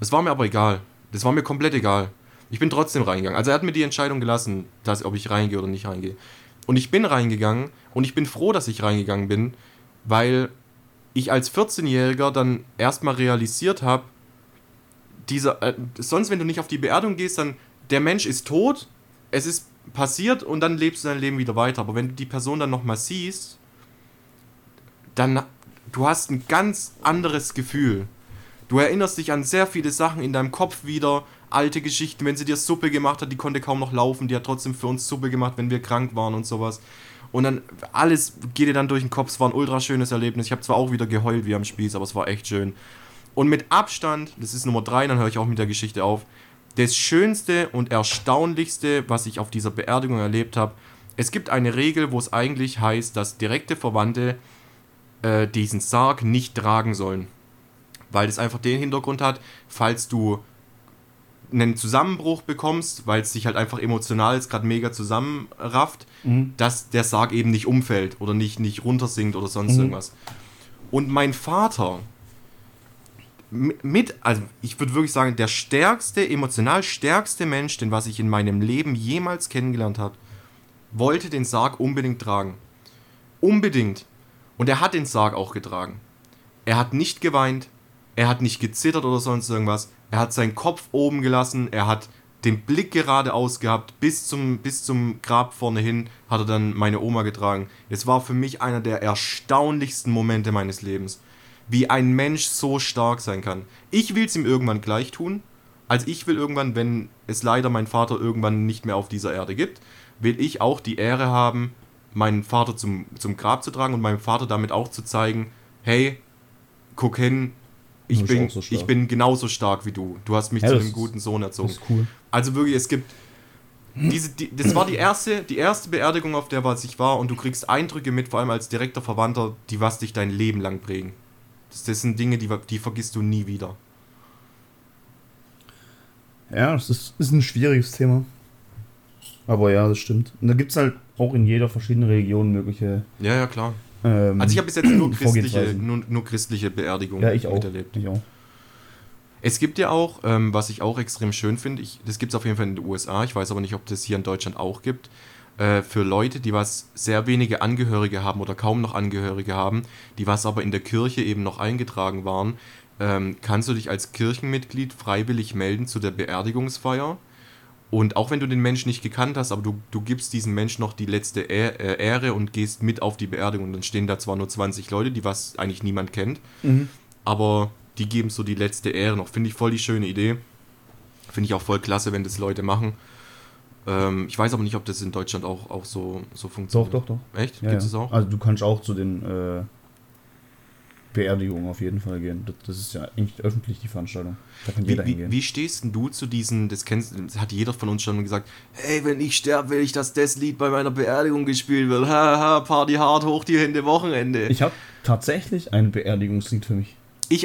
Das war mir aber egal. Das war mir komplett egal. Ich bin trotzdem reingegangen. Also er hat mir die Entscheidung gelassen, dass, ob ich reingehe oder nicht reingehe. Und ich bin reingegangen und ich bin froh, dass ich reingegangen bin, weil ich als 14-Jähriger dann erstmal realisiert habe, dieser, äh, sonst wenn du nicht auf die Beerdigung gehst, dann der Mensch ist tot, es ist passiert und dann lebst du dein Leben wieder weiter. Aber wenn du die Person dann nochmal siehst, dann du hast ein ganz anderes Gefühl. Du erinnerst dich an sehr viele Sachen in deinem Kopf wieder, alte Geschichten, wenn sie dir Suppe gemacht hat, die konnte kaum noch laufen, die hat trotzdem für uns Suppe gemacht, wenn wir krank waren und sowas. Und dann alles geht dir dann durch den Kopf, es war ein ultra schönes Erlebnis. Ich habe zwar auch wieder geheult wie am Spieß, aber es war echt schön. Und mit Abstand, das ist Nummer drei, dann höre ich auch mit der Geschichte auf, das Schönste und Erstaunlichste, was ich auf dieser Beerdigung erlebt habe, es gibt eine Regel, wo es eigentlich heißt, dass direkte Verwandte äh, diesen Sarg nicht tragen sollen. Weil das einfach den Hintergrund hat, falls du einen Zusammenbruch bekommst, weil es sich halt einfach emotional jetzt gerade mega zusammenrafft, Mhm. dass der Sarg eben nicht umfällt oder nicht, nicht runtersinkt oder sonst Mhm. irgendwas. Und mein Vater, mi- mit, also ich würde wirklich sagen, der stärkste, emotional stärkste Mensch, den was ich in meinem Leben jemals kennengelernt habe, wollte den Sarg unbedingt tragen. Unbedingt. Und er hat den Sarg auch getragen. Er hat nicht geweint, er hat nicht gezittert oder sonst irgendwas. Er hat seinen Kopf oben gelassen, er hat den Blick geradeaus gehabt, bis zum, bis zum Grab vorne hin hat er dann meine Oma getragen. Es war für mich einer der erstaunlichsten Momente meines Lebens. Wie ein Mensch so stark sein kann. Ich will es ihm irgendwann gleich tun. Also ich will irgendwann, wenn es leider mein Vater irgendwann nicht mehr auf dieser Erde gibt, will ich auch die Ehre haben, meinen Vater zum, zum Grab zu tragen und meinem Vater damit auch zu zeigen, hey, guck hin, ich bin, so ich bin genauso stark wie du. Du hast mich Ja, zu einem guten Sohn erzogen. Das ist cool. Also wirklich, es gibt Diese, die, das war die erste, die erste Beerdigung, auf der was ich war, und du kriegst Eindrücke mit, vor allem als direkter Verwandter, die was dich dein Leben lang prägen. Das, das sind Dinge, die, die vergisst du nie wieder. Ja, das ist, ist ein schwieriges Thema. Aber ja, das stimmt. Und da gibt es halt auch in jeder verschiedenen Region mögliche. Ja, ja, klar. Ähm, Also ich habe bis jetzt nur <clears throat> christliche, nur, nur christliche Beerdigungen ja, ich auch. miterlebt. Ich auch. Es gibt ja auch, ähm, was ich auch extrem schön finde, das gibt es auf jeden Fall in den USA, ich weiß aber nicht, ob das hier in Deutschland auch gibt, äh, für Leute, die was sehr wenige Angehörige haben oder kaum noch Angehörige haben, die was aber in der Kirche eben noch eingetragen waren, ähm, kannst du dich als Kirchenmitglied freiwillig melden zu der Beerdigungsfeier. Und auch wenn du den Menschen nicht gekannt hast, aber du, du gibst diesem Menschen noch die letzte äh, Ehre und gehst mit auf die Beerdigung. Und dann stehen da zwar nur 20 Leute, die was eigentlich niemand kennt, aber die geben so die letzte Ehre noch. Finde ich voll die schöne Idee. Finde ich auch voll klasse, wenn das Leute machen. Ähm, ich weiß aber nicht, ob das in Deutschland auch, auch so, so Doch, funktioniert. doch, doch. Echt? Ja, Gibt ja. es auch? Also du kannst auch zu den äh, Beerdigungen auf jeden Fall gehen. Das, das ist ja eigentlich öffentlich die Veranstaltung. Da kann jeder Wie, wie, hingehen. wie stehst denn du zu diesen, das kennst das hat jeder von uns schon gesagt, hey, wenn ich sterbe, will ich, dass das Lied bei meiner Beerdigung gespielt wird. Haha, Party hard, hoch die Hände, Wochenende. Ich, Ich habe tatsächlich ein Beerdigungslied für mich.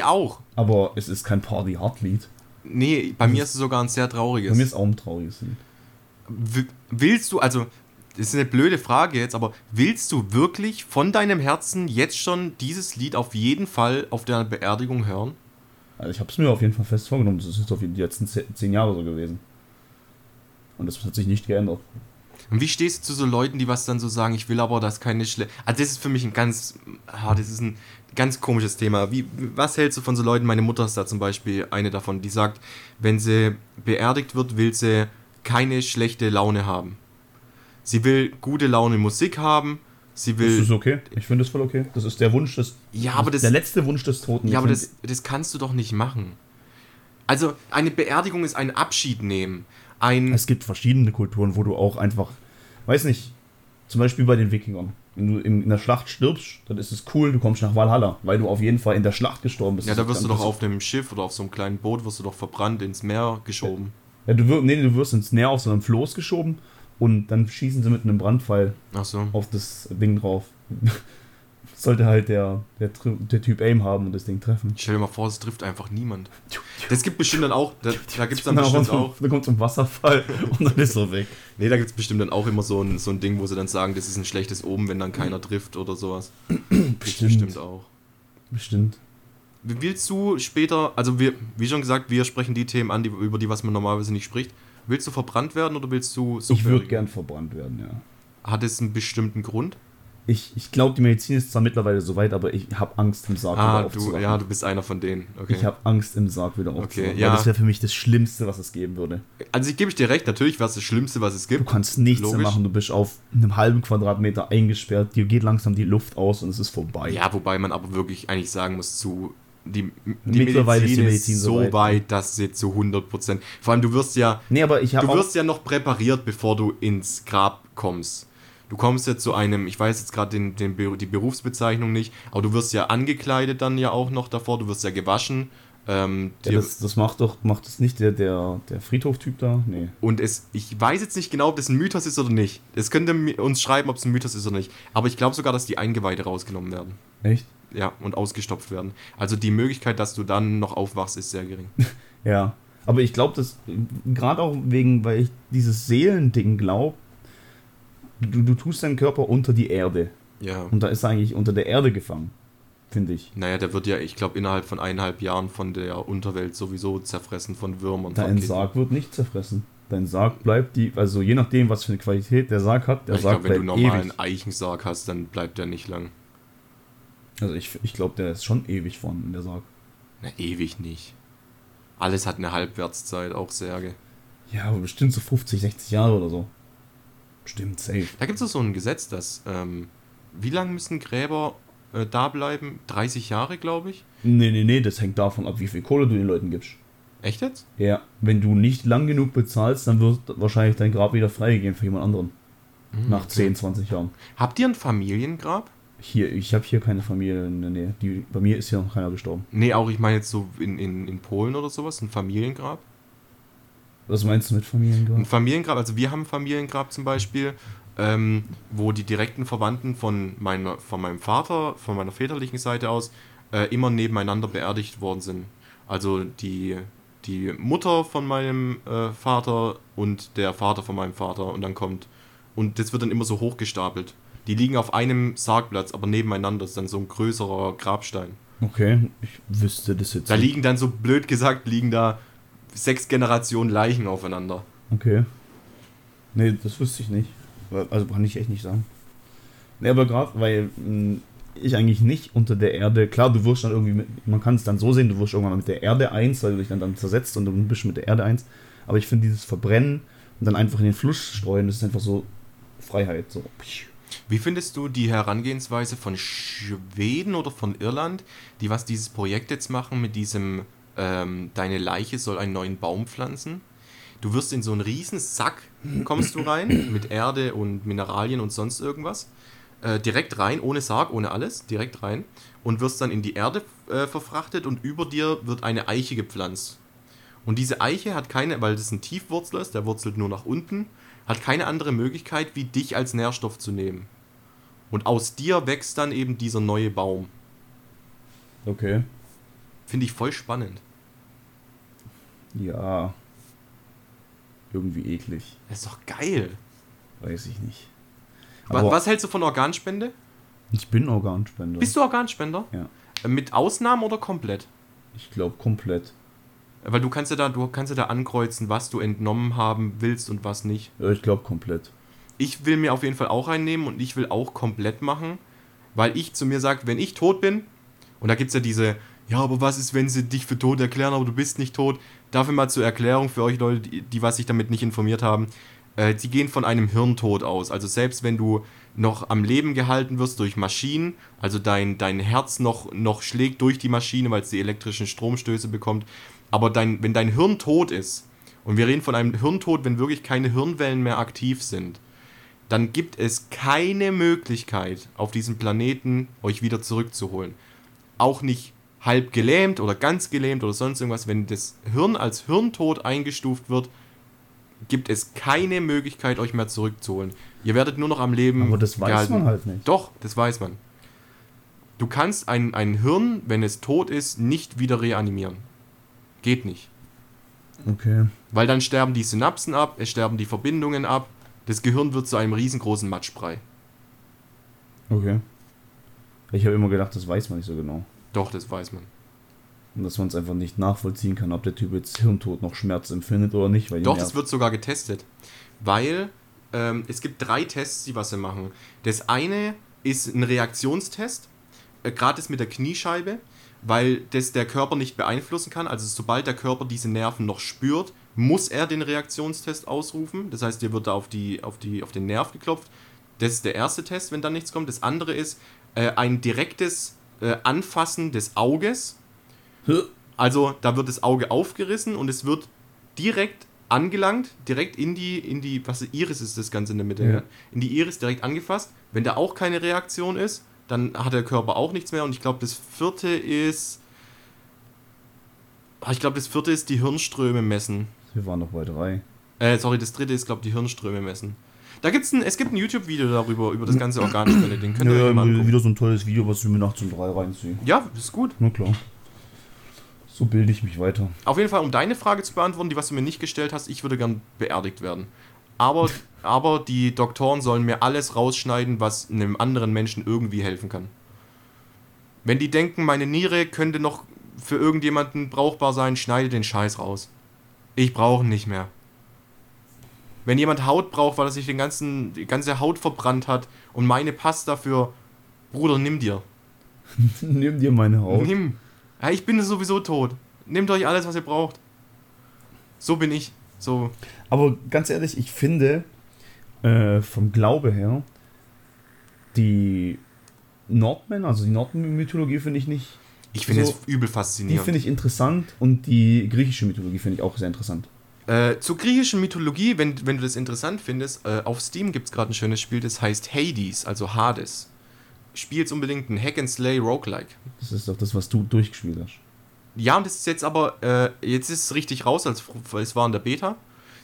auch. Aber es ist kein Party-Hard-Lied. Nee, bei mir ist es sogar ein sehr trauriges. Bei mir ist auch ein trauriges Lied. Willst du, also, das ist eine blöde Frage jetzt, aber willst du wirklich von deinem Herzen jetzt schon dieses Lied auf jeden Fall auf deiner Beerdigung hören? Also ich habe es mir auf jeden Fall fest vorgenommen. Das ist jetzt auf die letzten ze- zehn Jahre so gewesen. Und das hat sich nicht geändert. Und wie stehst du zu so Leuten, die was dann so sagen, ich will aber, dass keine schle... Also das ist für mich ein ganz, ah, das ist ein ganz komisches Thema. Wie, was hältst du von so Leuten? Meine Mutter ist da zum Beispiel eine davon, die sagt, wenn sie beerdigt wird, will sie keine schlechte Laune haben. Sie will gute Laune Musik haben, sie Das will... ist okay. Ich finde das voll okay. Das ist der Wunsch des. Ja, aber das- Der letzte Wunsch des Toten. Ja, aber das, das kannst du doch nicht machen. Also, eine Beerdigung ist ein Abschied nehmen. Ein. Es gibt verschiedene Kulturen, wo du auch einfach, weiß nicht, zum Beispiel bei den Wikingern. Wenn du in, in der Schlacht stirbst, dann ist es cool, du kommst nach Valhalla, weil du auf jeden Fall in der Schlacht gestorben bist. ja, Das da wirst du doch auf einem Schiff oder auf so einem kleinen Boot, wirst du doch verbrannt ins Meer geschoben. Ja, du, wirst, nee, du wirst ins Meer auf so einem Floß geschoben und dann schießen sie mit einem Brandpfeil so. auf das Ding drauf. <laughs> Sollte halt der, der, der Typ Aim haben und das Ding treffen. Stell dir mal vor, es trifft einfach niemand. Das gibt bestimmt dann auch. Da, da gibt es dann Na, bestimmt und auch. Dann kommt zum Wasserfall <laughs> und dann ist er weg. Nee, da gibt es bestimmt dann auch immer so ein, so ein Ding, wo sie dann sagen, das ist ein schlechtes Oben, wenn dann keiner trifft oder sowas. <clears throat> Gibt's Bestimmt. bestimmt auch. Bestimmt. Willst du später, also wir, wie schon gesagt, wir sprechen die Themen an, die, über die was man normalerweise nicht spricht. Willst du verbrannt werden oder willst du so Ich würde gern verbrannt werden, ja. Hat es einen bestimmten Grund? Ich, ich glaube, die Medizin ist zwar mittlerweile so weit, aber ich habe Angst im Sarg Ah, wieder du, aufzuwachen. ja, du bist einer von denen. Okay. Ich habe Angst im Sarg wieder aufzuwachen. ja. Weil das wäre für mich das Schlimmste, was es geben würde. also ich gebe dir recht, natürlich wäre es das Schlimmste, was es Du gibt. kannst nichts mehr Logisch. machen, du bist auf einem halben Quadratmeter eingesperrt, dir geht langsam die Luft aus und es ist vorbei. Ja, wobei man aber wirklich eigentlich sagen muss, zu die, die Mittlerweile ist die Medizin ist so weit. weit, dass sie zu 100%. Vor allem, du wirst ja, Nee, aber ich habe du wirst ja noch präpariert, bevor du ins Grab kommst. Du kommst ja zu einem, ich weiß jetzt gerade den, den, die Berufsbezeichnung nicht, aber du wirst ja angekleidet dann ja auch noch davor, du wirst ja gewaschen. Ähm, Ja, das, das macht doch macht das nicht der, der, der Friedhof-Typ da? Nee. Und es, ich weiß jetzt nicht genau, ob das ein Mythos ist oder nicht. Es könnt ihr mi- uns schreiben, ob es ein Mythos ist oder nicht. Aber ich glaube sogar, dass die Eingeweide rausgenommen werden. Echt? Ja, und ausgestopft werden. Also die Möglichkeit, dass du dann noch aufwachst, ist sehr gering. <laughs> Ja. Aber ich glaube, dass gerade auch wegen, weil ich dieses Seelending glaube, du, du tust deinen Körper unter die Erde. Ja. Und da ist er eigentlich unter der Erde gefangen, finde ich. Naja, der wird ja, ich glaube, innerhalb von eineinhalb Jahren von der Unterwelt sowieso zerfressen von Würmern. Dein. Sarg wird nicht zerfressen. Dein Sarg bleibt die, also je nachdem, was für eine Qualität der Sarg hat, der ich Sarg glaube, wenn du bleibt normalen ewig. Eichensarg hast, dann bleibt der nicht lang. Also ich, ich glaube, der ist schon ewig vorhanden, der Sarg. Na, ewig nicht. Alles hat eine Halbwertszeit, auch Särge. Ja, aber bestimmt so 50, 60 Jahre oder so. Stimmt, safe. Da gibt es so ein Gesetz, dass, ähm, wie lange müssen Gräber äh, da bleiben? 30 Jahre, glaube ich. Nee, nee, nee, das hängt davon ab, wie viel Kohle du den Leuten gibst. Echt jetzt? Ja, wenn du nicht lang genug bezahlst, dann wird wahrscheinlich dein Grab wieder freigegeben für jemand anderen. Hm, Nach okay. 10, 20 Jahren. Habt ihr ein Familiengrab? Hier, ich habe hier keine Familie in der Nähe. Die, bei mir ist hier noch keiner gestorben. Nee, auch ich meine jetzt so in, in, in Polen oder sowas, ein Familiengrab? Was meinst du mit Familiengrab? Ein Familiengrab, also wir haben ein Familiengrab zum Beispiel, ähm, wo die direkten Verwandten von, meiner, von meinem Vater, von meiner väterlichen Seite aus, äh, immer nebeneinander beerdigt worden sind. Also die, die Mutter von meinem äh, Vater und der Vater von meinem Vater und dann kommt. Und das wird dann immer so hochgestapelt. Die liegen auf einem Sargplatz, aber nebeneinander ist dann so ein größerer Grabstein. Okay, ich wüsste das jetzt Da nicht. liegen dann so blöd gesagt, liegen da sechs Generationen Leichen aufeinander. Okay. Nee, das wüsste ich nicht. Also kann ich echt nicht sagen. Nee, aber gerade, weil mh, ich eigentlich nicht unter der Erde, klar, du wirst dann irgendwie, mit, man kann es dann so sehen, du wirst irgendwann mit der Erde eins, weil du dich dann, dann zersetzt und dann bist du mit der Erde eins. Aber ich finde dieses Verbrennen und dann einfach in den Fluss streuen, das ist einfach so Freiheit. So. Wie findest du die Herangehensweise von Schweden oder von Irland, die was dieses Projekt jetzt machen mit diesem ähm, Deine Leiche soll einen neuen Baum pflanzen? Du wirst in so einen riesen Sack, kommst du rein, <clears throat> mit Erde und Mineralien und sonst irgendwas. Äh, direkt rein, ohne Sarg, ohne alles, direkt rein. Und wirst dann in die Erde äh, verfrachtet und über dir wird eine Eiche gepflanzt. Und diese Eiche hat keine, weil das ein Tiefwurzler ist, der wurzelt nur nach unten, hat keine andere Möglichkeit, wie dich als Nährstoff zu nehmen. Und aus dir wächst dann eben dieser neue Baum. Okay. Finde ich voll spannend. Ja. Irgendwie eklig. Das ist doch geil. Weiß ich nicht. Was, Aber was hältst du von Organspende? ich bin Organspender. Bist du Organspender? Ja. Äh, Mit Ausnahmen oder komplett? Ich glaube komplett. Weil du kannst ja da, du kannst ja da ankreuzen, was du entnommen haben willst und was nicht. Ja, ich glaube komplett. Ich will mir auf jeden Fall auch einnehmen und ich will auch komplett machen, weil ich zu mir sage, wenn ich tot bin, und da gibt es ja diese, ja, aber was ist, wenn sie dich für tot erklären, aber du bist nicht tot? Dafür mal zur Erklärung für euch Leute, die, die was sich damit nicht informiert haben. Äh, die gehen von einem Hirntod aus. Also selbst wenn du noch am Leben gehalten wirst durch Maschinen, also dein, dein Herz noch, noch schlägt durch die Maschine, weil es die elektrischen Stromstöße bekommt, aber dein, wenn dein Hirn tot ist, und wir reden von einem Hirntod, wenn wirklich keine Hirnwellen mehr aktiv sind, dann gibt es keine Möglichkeit auf diesem Planeten euch wieder zurückzuholen. Auch nicht halb gelähmt oder ganz gelähmt oder sonst irgendwas. Wenn das Hirn als Hirntod eingestuft wird, gibt es keine Möglichkeit, euch mehr zurückzuholen. Ihr werdet nur noch am Leben. Aber das weiß gehalten. man halt nicht. Doch, das weiß man. Du kannst ein, ein Hirn, wenn es tot ist, nicht wieder reanimieren. Geht nicht. Okay. Weil dann sterben die Synapsen ab, es sterben die Verbindungen ab, das Gehirn wird zu einem riesengroßen Matschbrei. Okay. Ich habe immer gedacht, das weiß man nicht so genau. Doch, das weiß man. Und dass man es einfach nicht nachvollziehen kann, ob der Typ jetzt Hirntod noch Schmerz empfindet oder nicht. Weil Doch, das wird sogar getestet. Weil ähm, es gibt drei Tests, die was sie machen. Das eine ist ein Reaktionstest, äh, gratis mit der Kniescheibe, weil das der Körper nicht beeinflussen kann. Also sobald der Körper diese Nerven noch spürt, muss er den Reaktionstest ausrufen. Das heißt, dir wird da auf, die, auf, die, auf den Nerv geklopft. Das ist der erste Test, wenn dann nichts kommt. Das andere ist äh, ein direktes äh, Anfassen des Auges. Also da wird das Auge aufgerissen und es wird direkt angelangt, direkt in die, in die, was Iris ist das Ganze in der Mitte, Ja. ja. in die Iris direkt angefasst. Wenn da auch keine Reaktion ist, dann hat der Körper auch nichts mehr. Und ich glaube, das vierte ist, Ah, ich glaube, das vierte ist die Hirnströme messen. Wir waren noch bei drei. Äh, sorry, das dritte ist, glaube ich, die Hirnströme messen. Da gibt's ein, es gibt ein YouTube-Video darüber, über das ganze Organspende, den könnt ihr euch mal angucken. wieder so ein tolles Video, was ich mir nachts um drei reinziehe. Ja, ist gut. Na klar. So bilde ich mich weiter. Auf jeden Fall, um deine Frage zu beantworten, die was du mir nicht gestellt hast, ich würde gern beerdigt werden. Aber, aber die Doktoren sollen mir alles rausschneiden, was einem anderen Menschen irgendwie helfen kann. Wenn die denken, meine Niere könnte noch für irgendjemanden brauchbar sein, schneide den Scheiß raus. Ich brauche ihn nicht mehr. Wenn jemand Haut braucht, weil er sich den ganzen, die ganze Haut verbrannt hat und meine passt dafür, Bruder, nimm dir. <laughs> Nimm dir meine Haut. Nimm. Ja, ich bin sowieso tot. Nehmt euch alles, was ihr braucht. So bin ich. So. Aber ganz ehrlich, ich finde, äh, vom Glaube her, die Nordmänner, also die Nordmythologie finde ich nicht. Ich finde So, es übel Die faszinierend. finde ich interessant und die griechische Mythologie finde ich auch sehr interessant. Äh, zur griechischen Mythologie, wenn, wenn du das interessant findest, äh, auf Steam gibt es gerade ein schönes Spiel, das heißt Hades, also Hades. Spiel's unbedingt ein Hack and Slay Roguelike. Das ist doch das, was du durchgespielt hast. Ja, und das ist jetzt aber, äh, jetzt ist es richtig raus, als es war in der Beta.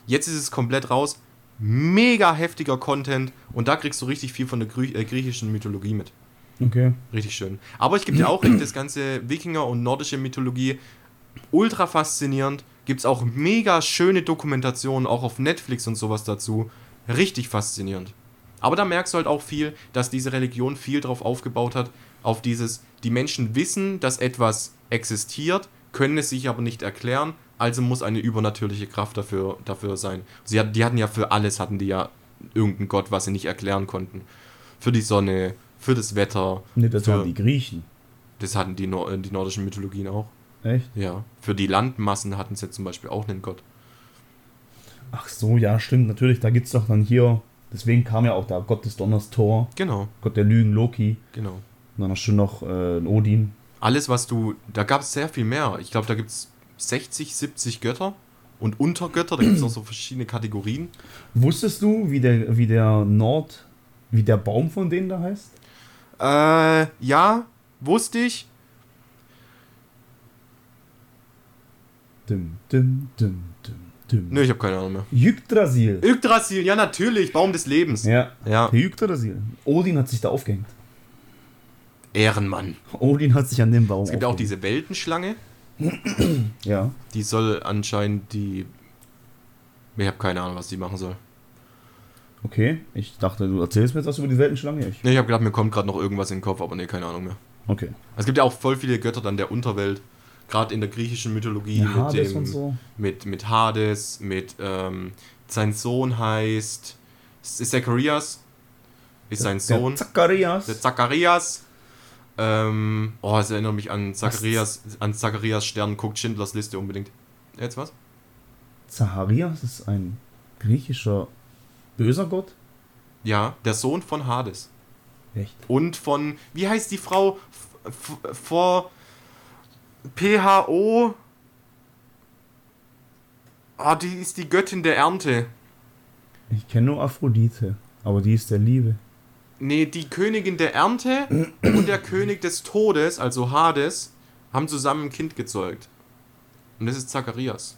Jetzt ist es komplett raus. Mega heftiger Content und da kriegst du richtig viel von der Grü äh, griechischen Mythologie mit. Okay. Richtig schön. Aber ich gebe dir auch <clears throat> recht, das ganze Wikinger und nordische Mythologie, ultra faszinierend. Gibt es auch mega schöne Dokumentationen, auch auf Netflix und sowas dazu. Richtig faszinierend. Aber da merkst du halt auch viel, dass diese Religion viel drauf aufgebaut hat, auf dieses, die Menschen wissen, dass etwas existiert, können es sich aber nicht erklären, also muss eine übernatürliche Kraft dafür, dafür sein. Sie hat, die hatten ja für alles, hatten die ja irgendeinen Gott, was sie nicht erklären konnten. Für die Sonne, für das Wetter. Ne, das für, waren die Griechen. Das hatten die, Nor die nordischen Mythologien auch. Echt? Ja. Für die Landmassen hatten sie zum Beispiel auch einen Gott. Ach so, ja, stimmt, natürlich. Da gibt es doch dann hier, deswegen kam ja auch der Gott des Donners Thor, Genau, Gott der Lügen Loki. genau. Und dann hast du noch äh, Odin. Alles, was du. Da gab es sehr viel mehr. Ich glaube, da gibt es 60, 70 Götter und Untergötter. Da gibt es noch so verschiedene Kategorien. Wusstest du, wie der, wie der Nord, wie der Baum von denen da heißt? Äh, ja, wusste ich. Dim, dim, dim, dim, dim. Nö, ich habe keine Ahnung mehr. Yggdrasil. Yggdrasil, ja, natürlich. Baum des Lebens. Ja. Ja. Yggdrasil. Odin hat sich da aufgehängt. Ehrenmann. Odin hat sich an dem Baum Es gibt auch diese Weltenschlange. <clears throat> Ja. Die soll anscheinend die. Ich habe keine Ahnung, was die machen soll. Okay. Ich dachte, du erzählst mir jetzt was über die Weltenschlange. Ich. Nee, ich habe gedacht, mir kommt gerade noch irgendwas in den Kopf, aber nee, keine Ahnung mehr. Okay. Es gibt ja auch voll viele Götter dann der Unterwelt. Gerade in der griechischen Mythologie Ja, mit, Hades dem, und so. mit, mit Hades, mit ähm, sein Sohn heißt ist Zacharias, ist sein Sohn, Der Zacharias. der Zacharias. Ähm, oh, es erinnert mich an Zacharias, an Zacharias Stern, guckt Schindlers Liste unbedingt. Jetzt was? Zacharias ist ein griechischer böser Gott. Ja, der Sohn von Hades. Echt? Und von, wie heißt die Frau F- vor PHO? Ah, die ist die Göttin der Ernte. Ich kenne nur Aphrodite, aber die ist der Liebe. Nee, die Königin der Ernte und der König des Todes, also Hades, haben zusammen ein Kind gezeugt. Und das ist Zacharias.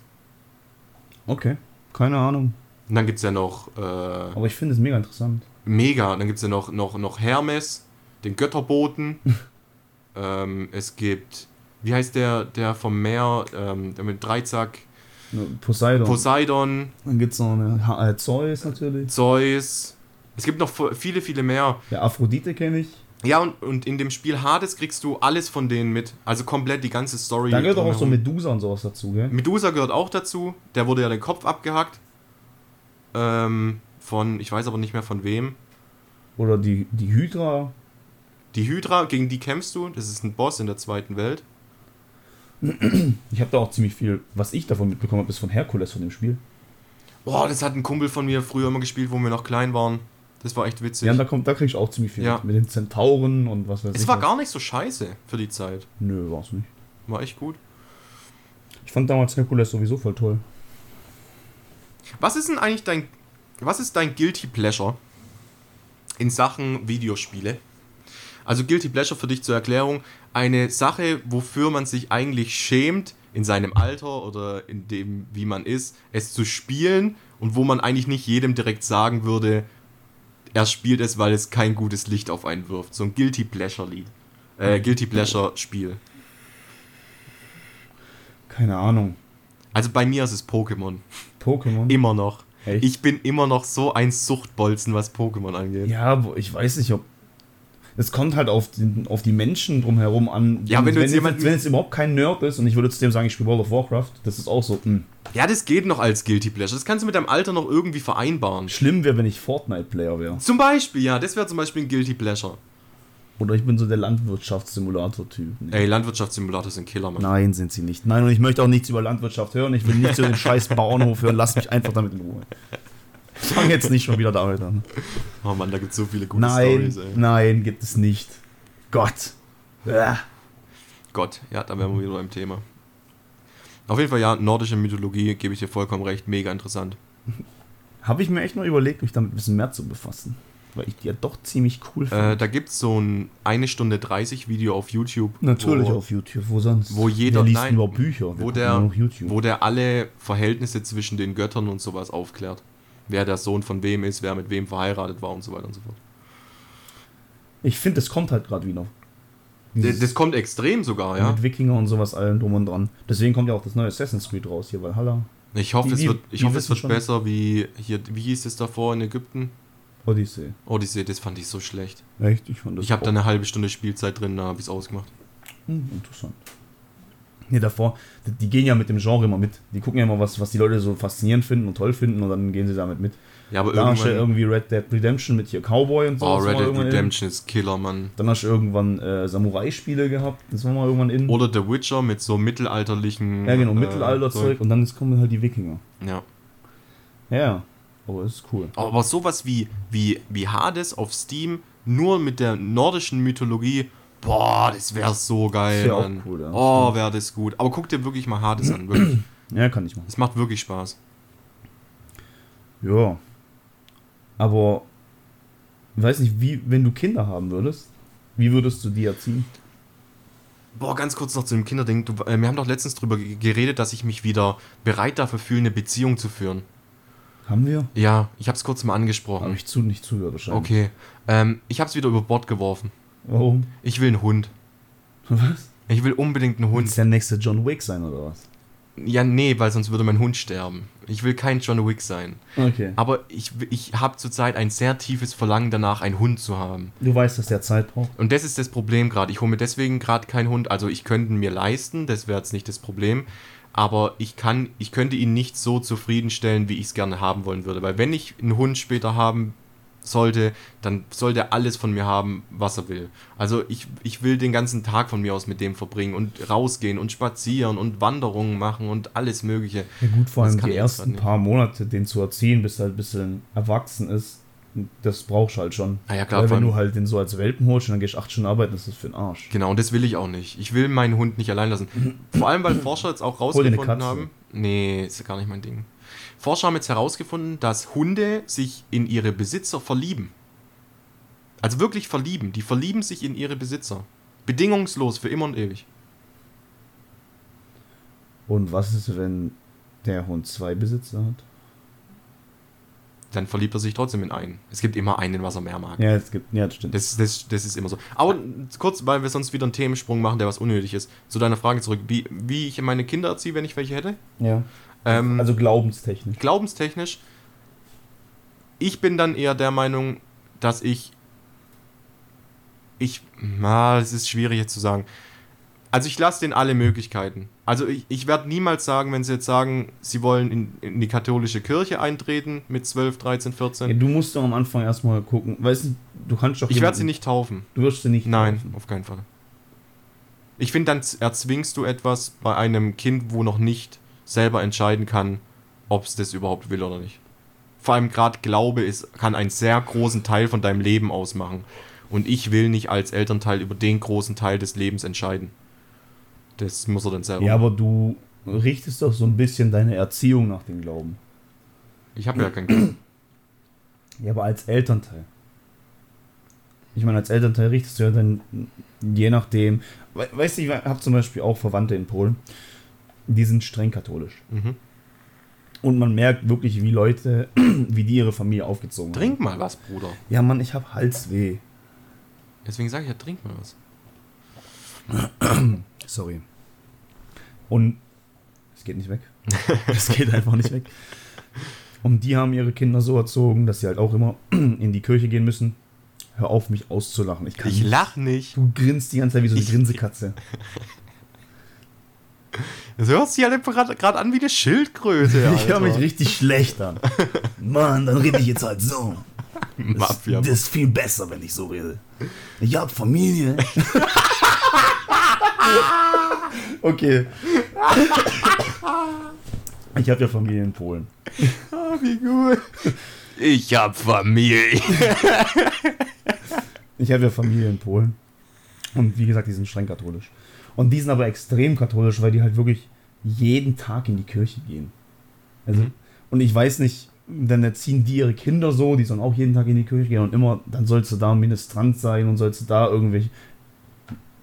Okay. Keine Ahnung. Und dann gibt es ja noch äh, Aber ich finde es mega interessant. Mega. Und dann gibt es ja noch, noch, noch Hermes, den Götterboten. <laughs> ähm, es gibt, wie heißt der, der vom Meer, ähm, der mit Dreizack? Poseidon. Poseidon, Dann gibt es noch eine äh, Zeus natürlich. Zeus. Es gibt noch viele, viele mehr. Ja, Aphrodite kenne ich. Ja, und, und in dem Spiel Hades kriegst du alles von denen mit. Also komplett die ganze Story. Da gehört auch so. Medusa und sowas dazu, gell? Medusa gehört auch dazu. Der wurde ja den Kopf abgehackt. Ähm, von, ich weiß aber nicht mehr von wem. Oder die, die Hydra. Die Hydra, gegen die kämpfst du. Das ist ein Boss in der zweiten Welt. Ich habe da auch ziemlich viel, was ich davon mitbekommen habe, ist von Herkules von dem Spiel. Boah, das hat ein Kumpel von mir früher immer gespielt, wo wir noch klein waren. Das war echt witzig. Ja, da kommt, da krieg ich auch ziemlich viel Ja. mit. Mit den Zentauren und was weiß ich. es war was. gar nicht so scheiße für die Zeit. Nö, war's nicht. War echt gut. Ich fand damals Herkules sowieso voll toll. Was ist denn eigentlich dein. Was ist dein Guilty Pleasure in Sachen Videospiele? Also Guilty Pleasure für dich zur Erklärung, eine Sache, wofür man sich eigentlich schämt, in seinem Alter oder in dem, wie man ist, es zu spielen und wo man eigentlich nicht jedem direkt sagen würde, er spielt es, weil es kein gutes Licht auf einen wirft. So ein Guilty Pleasure Lied. Äh, Guilty Pleasure Spiel. Keine Ahnung. Also bei mir ist es Pokémon. Pokémon. Immer noch. Echt? Ich bin immer noch so ein Suchtbolzen, was Pokémon angeht. Ja, ich weiß nicht, ob. Es kommt halt auf, den, auf die Menschen drumherum an. Ja, wenn du jetzt wenn, jemanden- wenn es überhaupt kein Nerd ist und ich würde zu dem sagen, ich spiele World of Warcraft, das ist auch so. Mh. Ja, das geht noch als Guilty Pleasure. Das kannst du mit deinem Alter noch irgendwie vereinbaren. Schlimm wäre, wenn ich Fortnite-Player wäre. Zum Beispiel, ja, das wäre zum Beispiel ein Guilty Pleasure. Oder ich bin so der Landwirtschaftssimulator-Typ. Nee. Ey, Landwirtschaftssimulator sind Killer, Mann. Nein, sind sie nicht. Nein, und ich möchte auch nichts über Landwirtschaft hören. Ich will nichts über den <laughs> scheiß Bauernhof hören. Lass mich einfach damit in Ruhe. <laughs> Fang jetzt nicht schon wieder damit an. Oh Mann, da gibt es so viele gute Nein, Stories, ey. nein, gibt es nicht. Gott. Gott, ja, da wären wir wieder beim Thema. Auf jeden Fall, ja, nordische Mythologie, gebe ich dir vollkommen recht, mega interessant. <laughs> Habe ich mir echt mal überlegt, mich damit ein bisschen mehr zu befassen. weil ich die ja doch ziemlich cool finde. Äh, da gibt es so ein 1 Stunde 30 Video auf YouTube. Natürlich wo, auf YouTube, wo sonst? wo jeder- Wer liest nein, überhaupt Bücher? Wo der, wo der alle Verhältnisse zwischen den Göttern und sowas aufklärt. Wer der Sohn von wem ist, wer mit wem verheiratet war und so weiter und so fort. ich finde, das kommt halt gerade wieder. Das, das kommt extrem sogar, ja. Mit Wikinger und sowas allem drum und dran. Deswegen kommt ja auch das neue Assassin's Creed raus hier, Valhalla. Ich hoffe, Die- es wird, ich hoffe, es wird schon- besser wie hier, wie hieß es davor in Ägypten? Odyssey. Odyssey, das fand ich so schlecht. Echt? Ich fand das Ich habe da eine halbe Stunde Spielzeit drin, da habe ich es ausgemacht. Hm, interessant. Nee, davor, die, die gehen ja mit dem Genre immer mit. Die gucken ja immer, was, was die Leute so faszinierend finden und toll finden und dann gehen sie damit mit. Ja, aber Dann hast du irgendwann. irgendwie Red Dead Redemption mit hier Cowboy und so. Oh, Red Dead irgendwann in. Redemption ist Killer, Mann. Dann hast du irgendwann äh, Samurai-Spiele gehabt. Das war mal irgendwann in. Oder The Witcher mit so mittelalterlichen. ja, genau, äh, Mittelalterzeug. Und dann kommen halt die Wikinger. Ja. Ja, aber das ist cool. Aber sowas wie, wie, wie Hades auf Steam, nur mit der nordischen Mythologie, boah, das wäre so geil, Das wär cool, ja. Oh, wäre das gut. Aber guck dir wirklich mal Hades an, wirklich. <clears throat> Ja, kann ich machen. Es macht wirklich Spaß. Ja. Aber, ich weiß nicht, wie, wenn du Kinder haben würdest, wie würdest du die erziehen? Boah, ganz kurz noch zu dem Kinderding. Du, äh, wir haben doch letztens drüber ge- geredet, dass ich mich wieder bereit dafür fühle, eine Beziehung zu führen. Haben wir? Ja, ich habe es kurz mal Habe angesprochen. ich zu, nicht zugehört wahrscheinlich. Okay. Ähm, ich habe es wieder über Bord geworfen. Warum? Ich will einen Hund. Was? Ich will unbedingt einen Hund. du der nächste John Wick sein oder was? Ja, nee, weil sonst würde mein Hund sterben. Ich will kein John Wick sein. Okay. Aber ich, ich habe zurzeit ein sehr tiefes Verlangen danach, einen Hund zu haben. Du weißt, dass der Zeit braucht. Und das ist das Problem gerade. Ich hole mir deswegen gerade keinen Hund. Also ich könnte ihn mir leisten, das wäre jetzt nicht das Problem. Aber ich kann, ich könnte ihn nicht so zufriedenstellen, wie ich es gerne haben wollen würde. Weil wenn ich einen Hund später haben sollte, dann soll der alles von mir haben, was er will. Also ich, ich will den ganzen Tag von mir aus mit dem verbringen und rausgehen und spazieren und Wanderungen machen und alles Mögliche. Ja gut, vor allem die ersten paar Monate, den zu erziehen, bis er ein bisschen erwachsen ist, das brauchst du halt schon. Ah ja, klar, Weil wenn du halt den so als Welpen holst und dann gehst du acht Stunden arbeiten, das ist für den Arsch. Genau, und das will ich auch nicht. Ich will meinen Hund nicht allein lassen. Vor allem, weil <clears throat> Forscher jetzt auch rausgefunden haben. Nee, ist ja gar nicht mein Ding. Forscher haben jetzt herausgefunden, dass Hunde sich in ihre Besitzer verlieben. Also wirklich verlieben. Die verlieben sich in ihre Besitzer. Bedingungslos für immer und ewig. Und was ist, wenn der Hund zwei Besitzer hat? Dann verliebt er sich trotzdem in einen. Es gibt immer einen, was er mehr mag. Ja, es gibt, ja, das stimmt. Das, das, das ist immer so. Aber kurz, weil wir sonst wieder einen Themensprung machen, der was unnötig ist. Zu deiner Frage zurück. Wie, wie ich meine Kinder erziehe, wenn ich welche hätte? ja. Ähm, Also glaubenstechnisch. glaubenstechnisch, ich bin dann eher der Meinung, dass ich. Ich. Na, es ist schwierig jetzt zu sagen. Also ich lasse denen alle Möglichkeiten. Also ich, ich werde niemals sagen, wenn sie jetzt sagen, sie wollen in, in die katholische Kirche eintreten mit 12, 13, 14. Ja, du musst doch am Anfang erstmal gucken. Weißt du, du kannst doch. ich werde sie nicht taufen. Du wirst sie nicht. Nein, kaufen. auf keinen Fall. Ich finde, dann erzwingst du etwas bei einem Kind, wo noch nicht selber entscheiden kann, ob es das überhaupt will oder nicht. Vor allem gerade Glaube ist, kann einen sehr großen Teil von deinem Leben ausmachen. Und ich will nicht als Elternteil über den großen Teil des Lebens entscheiden. Das muss er dann selber. Ja, aber du richtest doch so ein bisschen deine Erziehung nach dem Glauben. ich habe ja kein Kind. Ja, aber als Elternteil. Ich meine, als Elternteil richtest du ja dann je nachdem. We weißt du, ich habe zum Beispiel auch Verwandte in Polen, die sind streng katholisch. Mhm. Und man merkt wirklich, wie Leute, <clears throat> wie die ihre Familie aufgezogen Trink mal was, Bruder. haben. Ja, Mann, ich habe Halsweh. Deswegen sage ich ja, trink mal was. <clears throat> Sorry. Und es geht nicht weg. <laughs> es geht einfach nicht weg. Und die haben ihre Kinder so erzogen, dass sie halt auch immer <clears throat> in die Kirche gehen müssen. Hör auf, mich auszulachen. Ich kann Ich nicht. lach nicht. Du grinst die ganze Zeit wie so eine Ich- Grinsekatze. <laughs> Das hört sich halt gerade an wie eine Schildkröte. <laughs> Ich höre mich Alter. richtig schlecht an. Mann, dann rede ich jetzt halt so. <laughs> Das, Mafia. das ist viel besser, wenn ich so rede. Ich hab Familie. <laughs> okay. Ich habe ja Familie in Polen. Ah, wie gut. Ich hab Familie. Ich habe ja Familie in Polen. Und wie gesagt, die sind streng katholisch. Und die sind aber extrem katholisch, weil die halt wirklich jeden Tag in die Kirche gehen. Also, Mhm. und ich weiß nicht, dann erziehen die ihre Kinder so, die sollen auch jeden Tag in die Kirche gehen und immer, dann sollst du da Ministrant sein und sollst du da irgendwelche.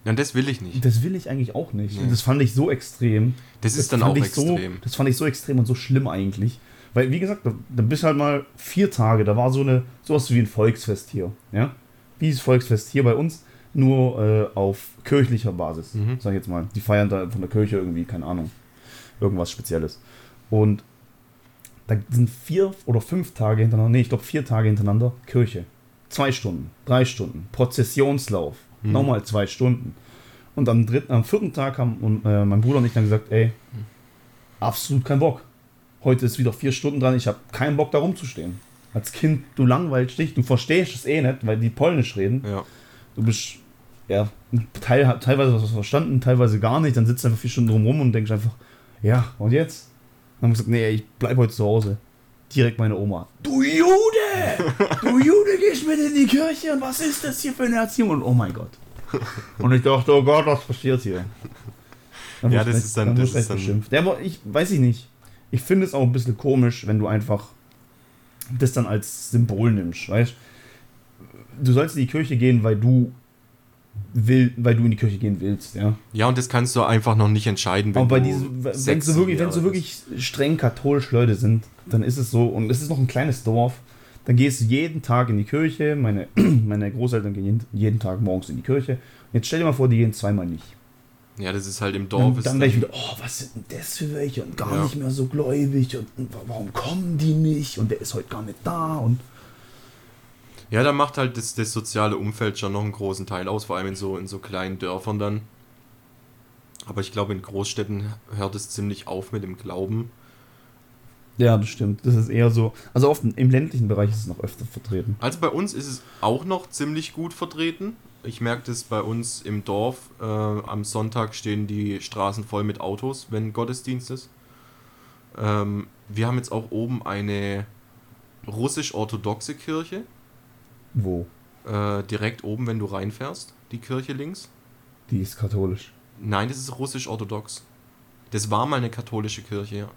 Ja, und das will ich nicht. Das will ich eigentlich auch nicht. Nee. Und das fand ich so extrem. Das ist dann fand auch ich extrem. So, das fand ich so extrem und so schlimm eigentlich. Weil, wie gesagt, da, da bist halt mal vier Tage, da war so eine, sowas wie ein Volksfest hier. Ja? Wie das Volksfest hier bei uns, nur äh, auf kirchlicher Basis, Mhm. sag ich jetzt mal. Die feiern da von der Kirche irgendwie, keine Ahnung, irgendwas Spezielles. Und da sind vier oder fünf Tage hintereinander, nee, ich glaube vier Tage hintereinander Kirche. Zwei Stunden, drei Stunden, Prozessionslauf, Mhm. nochmal zwei Stunden. Und am dritten, am vierten Tag haben und, äh, mein Bruder und ich dann gesagt, ey, absolut kein Bock. Heute ist wieder vier Stunden dran, ich habe keinen Bock da rumzustehen. Als Kind, du langweilst dich, du verstehst es eh nicht, weil die Polnisch reden. Ja. Du bist, ja, teil, teilweise hast du was verstanden, teilweise gar nicht. Dann sitzt du einfach vier Stunden drum rum und denkst einfach, ja, und jetzt? Dann haben wir gesagt, nee, ich bleib heute zu Hause. Direkt meine Oma. Du Jude! Du Jude, gehst mit in die Kirche und was ist das hier für eine Erziehung? Und oh mein Gott. Und ich dachte, oh Gott, was passiert hier? Dann Ja, das ich- ist dann- dann das ist dann- beschimpft. Ja, aber ich weiß ich nicht. Ich finde es auch ein bisschen komisch, wenn du einfach das dann als Symbol nimmst, weißt du? sollst in die Kirche gehen, weil du will, weil du in die Kirche gehen willst, ja. Ja, und das kannst du einfach noch nicht entscheiden, Aber bei du diesen, wenn so wirklich, wenn so wirklich streng katholisch Leute sind, dann ist es so, und es ist noch ein kleines Dorf, dann gehst du jeden Tag in die Kirche, meine, <clears throat> meine Großeltern gehen jeden, jeden Tag morgens in die Kirche. Und jetzt stell dir mal vor, die gehen zweimal nicht. Ja, das ist halt im Dorf. Dann, ist dann gleich wieder, oh, was sind denn das für welche? Und gar Ja. nicht mehr so gläubig. Und, und warum kommen die nicht? Und der ist heute gar nicht da. Und Ja, da macht halt das, das soziale Umfeld schon noch einen großen Teil aus, vor allem in so, in so kleinen Dörfern dann. Aber ich glaube, in Großstädten hört es ziemlich auf mit dem Glauben. ja, das stimmt. Das ist eher so, also oft im ländlichen Bereich ist es noch öfter vertreten. Also bei uns ist es auch noch ziemlich gut vertreten. Ich merke das bei uns im Dorf. Äh, am Sonntag stehen die Straßen voll mit Autos, wenn Gottesdienst ist. Ähm, wir haben jetzt auch oben eine russisch-orthodoxe Kirche. Wo? Äh, direkt oben, wenn du reinfährst, die Kirche links. Die ist katholisch. Nein, das ist russisch-orthodox. Das war mal eine katholische Kirche, ja.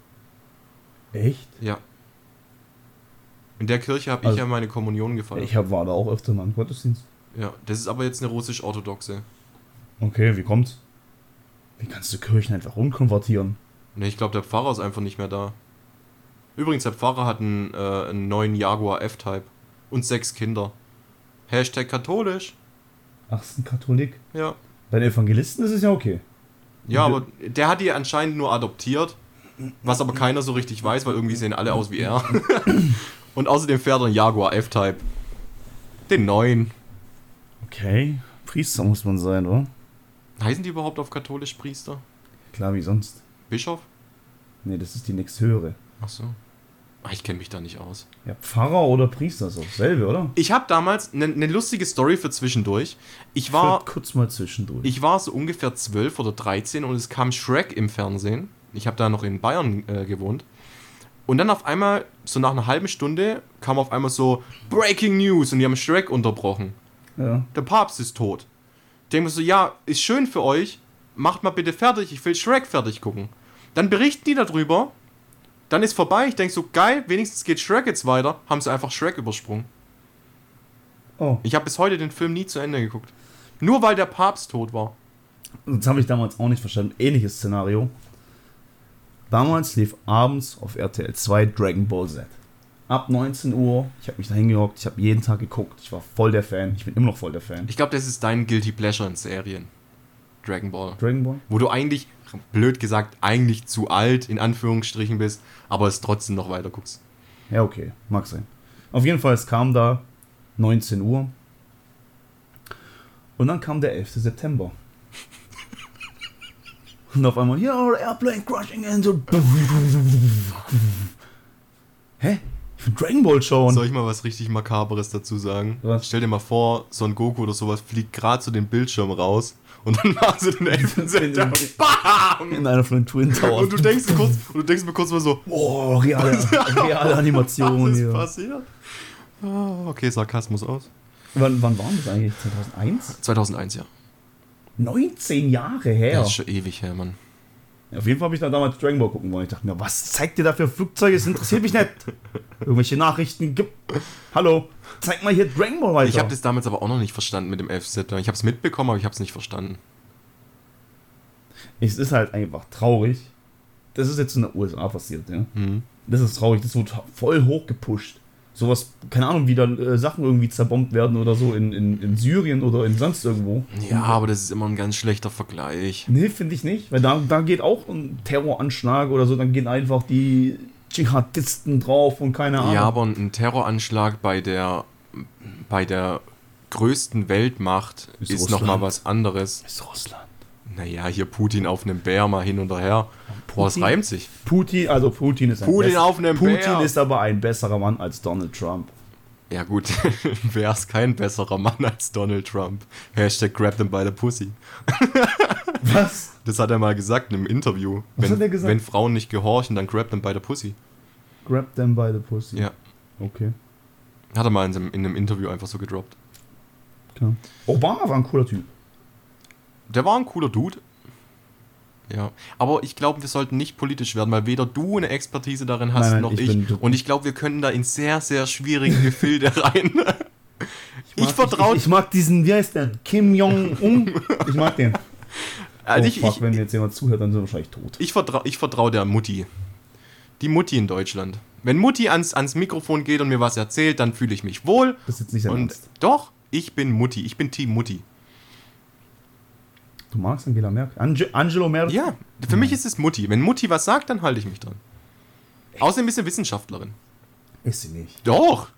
Echt? Ja. In der Kirche habe Also- ich ja meine Kommunion gefeiert. Ich hab, war da auch öfter mal im Gottesdienst. ja, das ist aber jetzt eine russisch-orthodoxe. Okay, wie kommt's? Wie kannst du Kirchen einfach umkonvertieren? Ne, ich glaube, der Pfarrer ist einfach nicht mehr da. Übrigens, der Pfarrer hat einen, äh, einen neuen Jaguar F-Type und sechs Kinder. Hashtag katholisch. Ach, ist ein Katholik. Ja. Bei den Evangelisten ist es ja okay. Ja, aber der hat die anscheinend nur adoptiert, was aber keiner so richtig weiß, weil irgendwie sehen alle aus wie er. <laughs> und außerdem fährt er einen Jaguar F-Type. Den neuen. Okay. Priester muss man sein, oder? Heißen die überhaupt auf katholisch Priester? Klar, wie sonst. Bischof? Nee, das ist die nächsthöhere. Ach so. Ah, Ich kenne mich da nicht aus. Ja, Pfarrer oder Priester, so dasselbe, oder? Ich habe damals eine ne lustige Story für zwischendurch. Ich war, Führt kurz mal zwischendurch. ich war so ungefähr 12 oder 13 und es kam Shrek im Fernsehen. Ich habe da noch in Bayern äh, gewohnt. Und dann auf einmal, so nach einer halben Stunde, kam auf einmal so Breaking News und die haben Shrek unterbrochen. ja. Der Papst ist tot. Ich denke mir so, ja, ist schön für euch, macht mal bitte fertig, ich will Shrek fertig gucken. Dann berichten die darüber, dann ist vorbei, ich denke so, geil, wenigstens geht Shrek jetzt weiter, haben sie einfach Shrek übersprungen. Oh, Ich habe bis heute den Film nie zu Ende geguckt. Nur weil der Papst tot war. das habe ich damals auch nicht verstanden. Ähnliches Szenario. Damals lief abends auf RTL 2 Dragon Ball Z. Ab 19 Uhr, ich habe mich da hingehockt, ich habe jeden Tag geguckt. Ich war voll der Fan. Ich bin immer noch voll der Fan. Ich glaube, das ist dein Guilty Pleasure in Serien. Dragon Ball. Dragon Ball? Wo du eigentlich, blöd gesagt, eigentlich zu alt, in Anführungsstrichen bist, aber es trotzdem noch weiter guckst. Ja, okay, mag sein. Auf jeden Fall, es kam da 19 Uhr. Und dann kam der 11. September. <laughs> Und auf einmal, ja, Airplane crashing in so. Hä? Ich will Dragon Ball schauen. Soll ich mal was richtig Makaberes dazu sagen? Was? Stell dir mal vor, Son Goku oder sowas fliegt gerade zu dem Bildschirm raus und dann machen sie den 11. September. <laughs> BAM! In einer von den Twin Towers. Und du denkst, kurz, und du denkst mir kurz mal so, oh, reale, reale Animation was ist <laughs> hier. passiert? Ah, okay, Sarkasmus aus. Wann, wann war das eigentlich? 2001? 2001, ja. 19 Jahre her. Das ist schon ewig her, Mann. Auf jeden Fall habe ich da damals Dragon Ball gucken wollen. Ich dachte mir, was zeigt ihr da für Flugzeuge? Das interessiert mich nicht. <laughs> Irgendwelche Nachrichten gibt. Hallo, zeig mal hier Dragon Ball weiter. Ich habe das damals aber auch noch nicht verstanden mit dem FZ. Ich habe es mitbekommen, aber ich habe es nicht verstanden. es ist halt einfach traurig. Das ist jetzt in den USA passiert, ja. Mhm. Das ist traurig. Das wird voll hochgepusht. Sowas, keine Ahnung, wie dann äh, Sachen irgendwie zerbombt werden oder so in, in, in Syrien oder in sonst irgendwo. Ja, aber das ist immer ein ganz schlechter Vergleich. Nee, finde ich nicht. Weil da, da geht auch ein Terroranschlag oder so, dann gehen einfach die Dschihadisten drauf und keine Ahnung. Ja, aber ein Terroranschlag bei der bei der größten Weltmacht Ist ist, Russland. noch mal was anderes. ist Russland. Naja, hier Putin auf einem Bär mal hin und her. Boah, das Putin? reimt sich. Putin, also Putin ist ein Putin bess- auf einem Putin Bär. ist aber ein besserer Mann als Donald Trump. Ja gut, <laughs> wer ist kein besserer Mann als Donald Trump? Hashtag grab them by the pussy. Was? Das hat er mal gesagt in einem Interview. Was wenn, hat er gesagt? wenn Frauen nicht gehorchen, dann grab them by the pussy. Grab them by the pussy. Ja. Okay. Hat er mal in einem, in einem Interview einfach so gedroppt. Klar. Obama war ein cooler Typ. Der war ein cooler Dude. Ja, aber ich glaube, wir sollten nicht politisch werden, weil weder du eine Expertise darin hast, Nein, nein, noch ich ich. Und ich glaube, wir können da in sehr, sehr schwierige Gefilde <laughs> rein. Ich, mag- vertraue. Ich, ich mag diesen, wie heißt der? Kim Jong-un. <laughs> Ich mag den. also oh, ich, fuck, ich, wenn mir jetzt jemand zuhört, dann sind wir wahrscheinlich tot. ich vertraue ich vertrau der Mutti. Die Mutti in Deutschland. Wenn Mutti ans, ans Mikrofon geht und mir was erzählt, dann fühle ich mich wohl. Das ist jetzt nicht Und Ernst. doch, ich bin Mutti. Ich bin Team Mutti. Du magst Angela Merkel? Ange Angelo Merkel? Ja, für mich ist es Mutti. Wenn Mutti was sagt, dann halte ich mich dran. Außerdem ist sie Wissenschaftlerin. Ist sie nicht. Doch.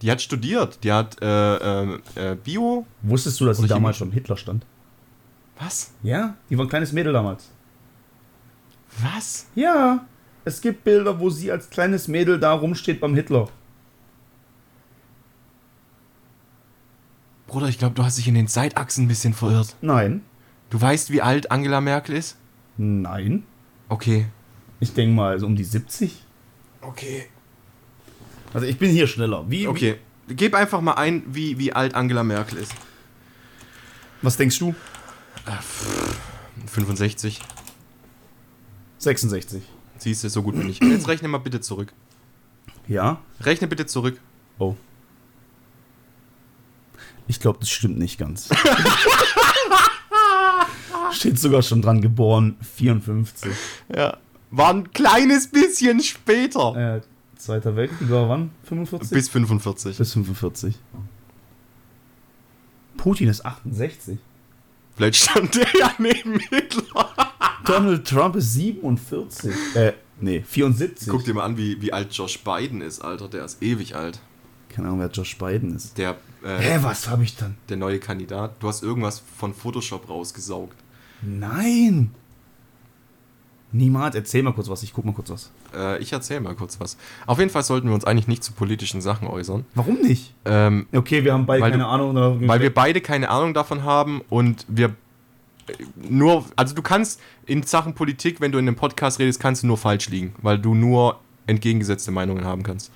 Die hat studiert. Die hat äh, äh, äh, Bio. Wusstest du, dass sie damals schon Hitler stand? Was? Ja, die war ein kleines Mädel damals. Was? Ja, es gibt Bilder, wo sie als kleines Mädel da rumsteht beim Hitler. Bruder, ich glaube, du hast dich in den Zeitachsen ein bisschen verirrt. Nein. Du weißt, wie alt Angela Merkel ist? Nein. Okay. Ich denke mal so um die 70. Okay. Also ich bin hier schneller. Wie, Okay. Gib einfach mal ein, wie, wie alt Angela Merkel ist. Wie, was denkst du? 65. 66. Siehst du, so gut bin ich. Jetzt rechne mal bitte zurück. Ja? Rechne bitte zurück. Oh. Ich glaube, das stimmt nicht ganz. <laughs> Steht sogar schon dran geboren, 54. Ja. War ein kleines bisschen später. Äh, Zweiter Weltkrieg war wann? 45? Bis 45. Bis 45. Putin ist 68. Vielleicht stand der ja neben Hitler. Donald Trump ist 47. Äh, nee, 74. Guck dir mal an, wie, wie alt Josh Biden ist, Alter. Der ist ewig alt. Keine Ahnung, wer Josh Biden ist. Der, äh, Hä, was habe ich dann? der neue Kandidat. Du hast irgendwas von Photoshop rausgesaugt. Nein! Niemals. Erzähl mal kurz was, ich guck mal kurz was. Äh, ich erzähle mal kurz was. Auf jeden Fall sollten wir uns eigentlich nicht zu politischen Sachen äußern. Warum nicht? Ähm, Okay, wir haben beide keine du- Ahnung. Oder weil wir beide keine Ahnung davon haben und wir nur, also du kannst in Sachen Politik, wenn du in einem Podcast redest, kannst du nur falsch liegen, weil du nur entgegengesetzte Meinungen haben kannst.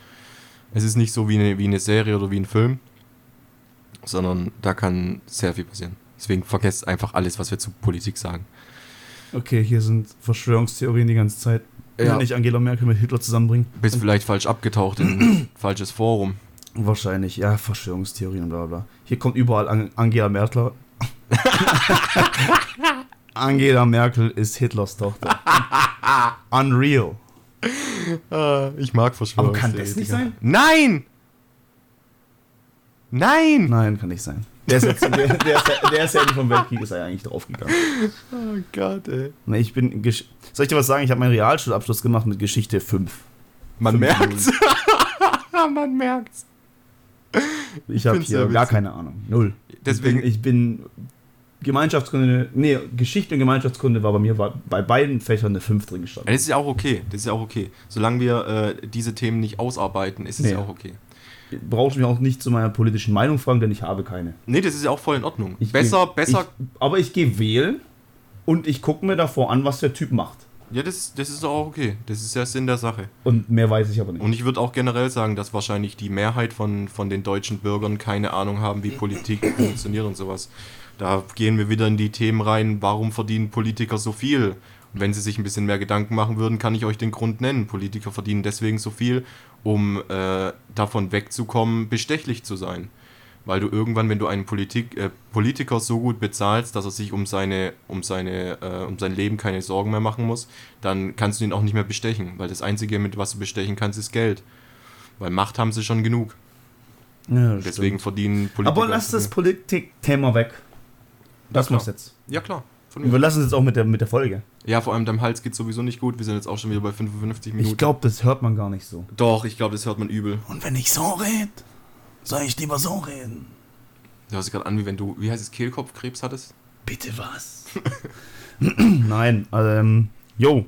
Es ist nicht so wie eine, wie eine Serie oder wie ein Film, sondern da kann sehr viel passieren. Deswegen vergesst einfach alles, was wir zu Politik sagen. Okay, hier sind Verschwörungstheorien die ganze Zeit. Ja. Ja. Nicht Angela Merkel mit Hitler zusammenbringen. Bist vielleicht falsch abgetaucht in ein <clears throat> falsches Forum. Wahrscheinlich, ja, Verschwörungstheorien und bla bla. Hier kommt überall An Angela Merkel. <laughs> Angela Merkel ist Hitlers Tochter. <laughs> Unreal. ich mag Aber Verschwörungstheorien. kann das nicht sein? Nein! Nein! Nein, kann nicht sein. Der ist, jetzt, der, der, ist, ja- der ist ja Ende vom Weltkrieg, ist ja eigentlich draufgegangen. Oh Gott, ey. Ich bin. Soll ich dir was sagen? Ich habe meinen Realschulabschluss gemacht mit Geschichte 5. Man Fünf merkt's. <laughs> Man merkt's. Ich habe hier gar keine Ahnung. Null. Deswegen- Ich bin, ich bin Gemeinschaftskunde. Nee, Geschichte und Gemeinschaftskunde war bei mir bei, bei beiden Fächern eine 5 drin gestanden. Das ist ja auch okay. Das ist ja auch okay. Solange wir äh, diese Themen nicht ausarbeiten, ist es Nee. ja auch okay. Brauchst mich auch nicht zu meiner politischen Meinung fragen, denn ich habe keine. Nee, das ist ja auch voll in Ordnung. Ich besser, geh, besser. Ich, aber ich gehe wählen und ich gucke mir davor an, was der Typ macht. ja, das, das ist auch okay. Das ist ja Sinn der Sache. Und mehr weiß ich aber nicht. Und ich würde auch generell sagen, dass wahrscheinlich die Mehrheit von, von den deutschen Bürgern keine Ahnung haben, wie Politik <coughs> funktioniert und sowas. Da gehen wir wieder in die Themen rein, warum verdienen Politiker so viel? wenn sie sich ein bisschen mehr Gedanken machen würden, kann ich euch den Grund nennen. Politiker verdienen deswegen so viel, um äh, davon wegzukommen, bestechlich zu sein. Weil du irgendwann, wenn du einen Politik, äh, Politiker so gut bezahlst, dass er sich um, seine, um, seine, äh, um sein Leben keine Sorgen mehr machen muss, dann kannst du ihn auch nicht mehr bestechen. Weil das Einzige, mit was du bestechen kannst, ist Geld. Weil Macht haben sie schon genug. Ja, Deswegen stimmt. verdienen Politiker. Aber lass das Politik-Thema weg. Das klar. muss jetzt. Ja, klar. Von Wir lassen es jetzt auch mit der, mit der Folge. Ja, vor allem deinem Hals geht sowieso nicht gut. Wir sind jetzt auch schon wieder bei 55 Minuten. Ich glaube, das hört man gar nicht so. Doch, ich glaube, das hört man übel. Und wenn ich so rede, soll ich lieber so reden. Du hörst gerade an, wie wenn du, wie heißt es, Kehlkopfkrebs hattest? Bitte was? <laughs> Nein, ähm, yo.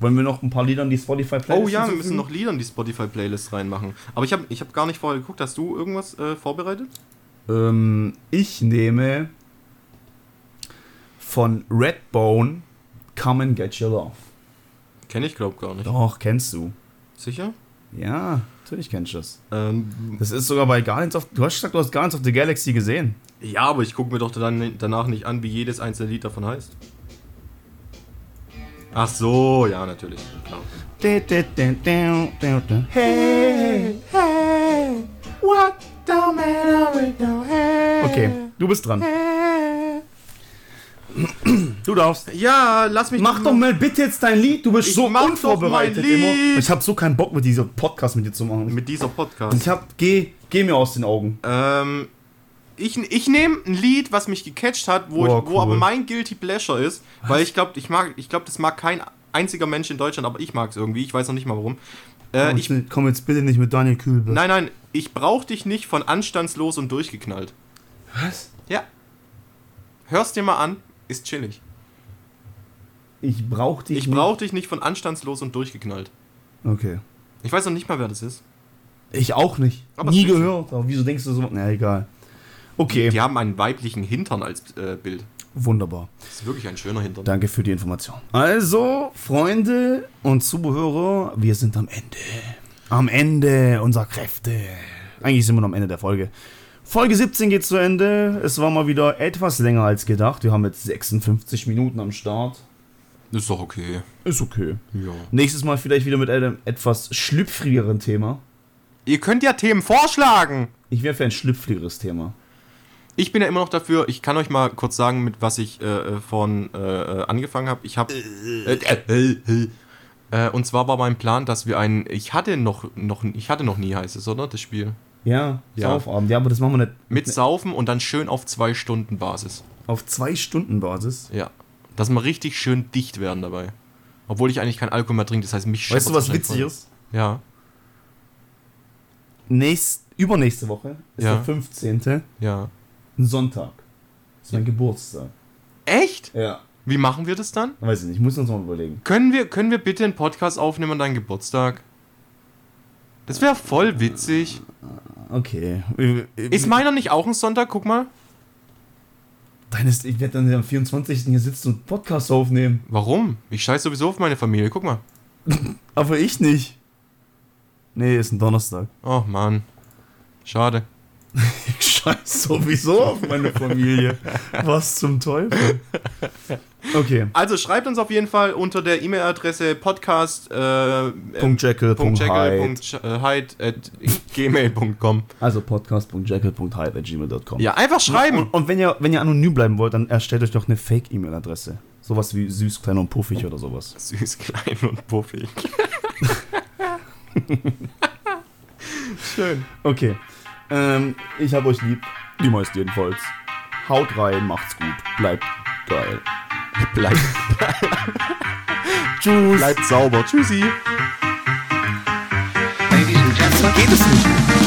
Wollen wir noch ein paar Lieder in die Spotify-Playlist Oh ja, wir müssen noch Lieder in die Spotify-Playlist reinmachen. Aber ich habe ich hab gar nicht vorher geguckt. Hast du irgendwas äh, vorbereitet? Ähm, ich nehme von Redbone Come and Get Your Love. Kenne ich, glaube gar nicht. Doch, kennst du. Sicher? Ja, natürlich kennst du das. Ähm, Das ist sogar bei Guardians of... Du hast gesagt, du hast Guardians of the Galaxy gesehen. ja, aber ich gucke mir doch dann danach nicht an, wie jedes einzelne Lied davon heißt. Ach so, ja, natürlich. Klar. Hey, hey, what the matter with the hey? Okay, du bist dran. Du darfst. Ja, lass mich Mach doch mal bitte jetzt dein Lied. Du bist Ich so mach doch unvorbereitet mein Lied. immer. Ich habe so keinen Bock mit diesem Podcast mit dir zu machen. mit dieser Podcast. ich hab, geh, geh mir aus den Augen. Ähm, ich, ich nehme ein Lied, was mich gecatcht hat, wo, Boah, ich, wo cool. aber mein Guilty Pleasure ist, weil ich glaube, ich mag, ich glaube, das mag kein einziger Mensch in Deutschland, aber ich mag es irgendwie. Ich weiß noch nicht mal warum. Äh, ich, ich komm jetzt bitte nicht mit Daniel Kühlberg. nein, nein, ich brauch dich nicht von anstandslos und durchgeknallt. Was? Ja. Hörst dir mal an, ist chillig. Ich brauch dich Ich brauch dich nicht von anstandslos und durchgeknallt. nicht. Okay. Ich weiß noch nicht mal, wer das ist. Ich auch nicht. Aber Nie gehört. Aber wieso denkst du so? Na, egal. Okay, Die haben einen weiblichen Hintern als äh, Bild. wunderbar. Das ist wirklich ein schöner Hintern. Danke für die Information. Also, Freunde und Zuhörer, wir sind am Ende. Am Ende unserer Kräfte. Eigentlich sind wir noch am Ende der Folge. Folge 17 geht zu Ende. Es war mal wieder etwas länger als gedacht. Wir haben jetzt 56 Minuten am Start. Ist doch okay. Ist okay. Ja. Nächstes Mal vielleicht wieder mit einem etwas schlüpfrigeren Thema. Ihr könnt ja Themen vorschlagen. Ich wäre für ein schlüpfrigeres Thema. Ich bin ja immer noch dafür, ich kann euch mal kurz sagen, mit was ich äh, vorhin äh, äh, angefangen habe. Ich habe. Äh, äh, äh, äh, und zwar war mein Plan, dass wir einen. Ich hatte noch, noch, ich hatte noch nie, heißt es, oder? Das Spiel. Ja, Ja. Saufabend. Ja, aber das machen wir nicht Mit Saufen und dann schön auf zwei Stunden Basis. auf zwei Stunden Basis. Ja. Dass wir richtig schön dicht werden dabei. Obwohl ich eigentlich kein Alkohol mehr trinke, das heißt, mich Weißt du, was wahrscheinlich voll. witzig ist? Ja. Nächst, übernächste Woche ist Ja. der 15. Ja. Ein Sonntag. Das ist mein Geburtstag. Echt? Ja. Wie machen wir das dann? Weiß ich nicht, ich muss uns mal überlegen. Können wir, können wir bitte einen Podcast aufnehmen an deinen Geburtstag? Das wäre voll witzig. Okay. Ist meiner nicht auch ein Sonntag? Guck mal. Deines, ich werde dann am 24. hier sitzen und Podcast aufnehmen. Warum? Ich scheiß sowieso auf meine Familie. Guck mal. <laughs> Aber ich nicht. Nee, ist ein Donnerstag. Oh Mann. Schade. <laughs> Ich scheiß sowieso auf meine Familie. Was zum Teufel? Okay. Also schreibt uns auf jeden Fall unter der E-Mail-Adresse podcast äh, at gmail.com. Also podcast.jekyll.hyde.gmail.com. Ja, einfach schreiben. Und, und wenn ihr, wenn ihr anonym bleiben wollt, dann erstellt euch doch eine Fake-E-Mail-Adresse. Sowas wie süß, klein und puffig oder sowas. Süß, klein und puffig. <laughs> Schön. Okay. Ähm, ich hab euch lieb. Die meisten jedenfalls. Haut rein, macht's gut. Bleibt geil. <laughs> Bleibt, <laughs> Tschüss. bleibt sauber. Tschüssi. Ladies and gentlemen. Geht es nicht.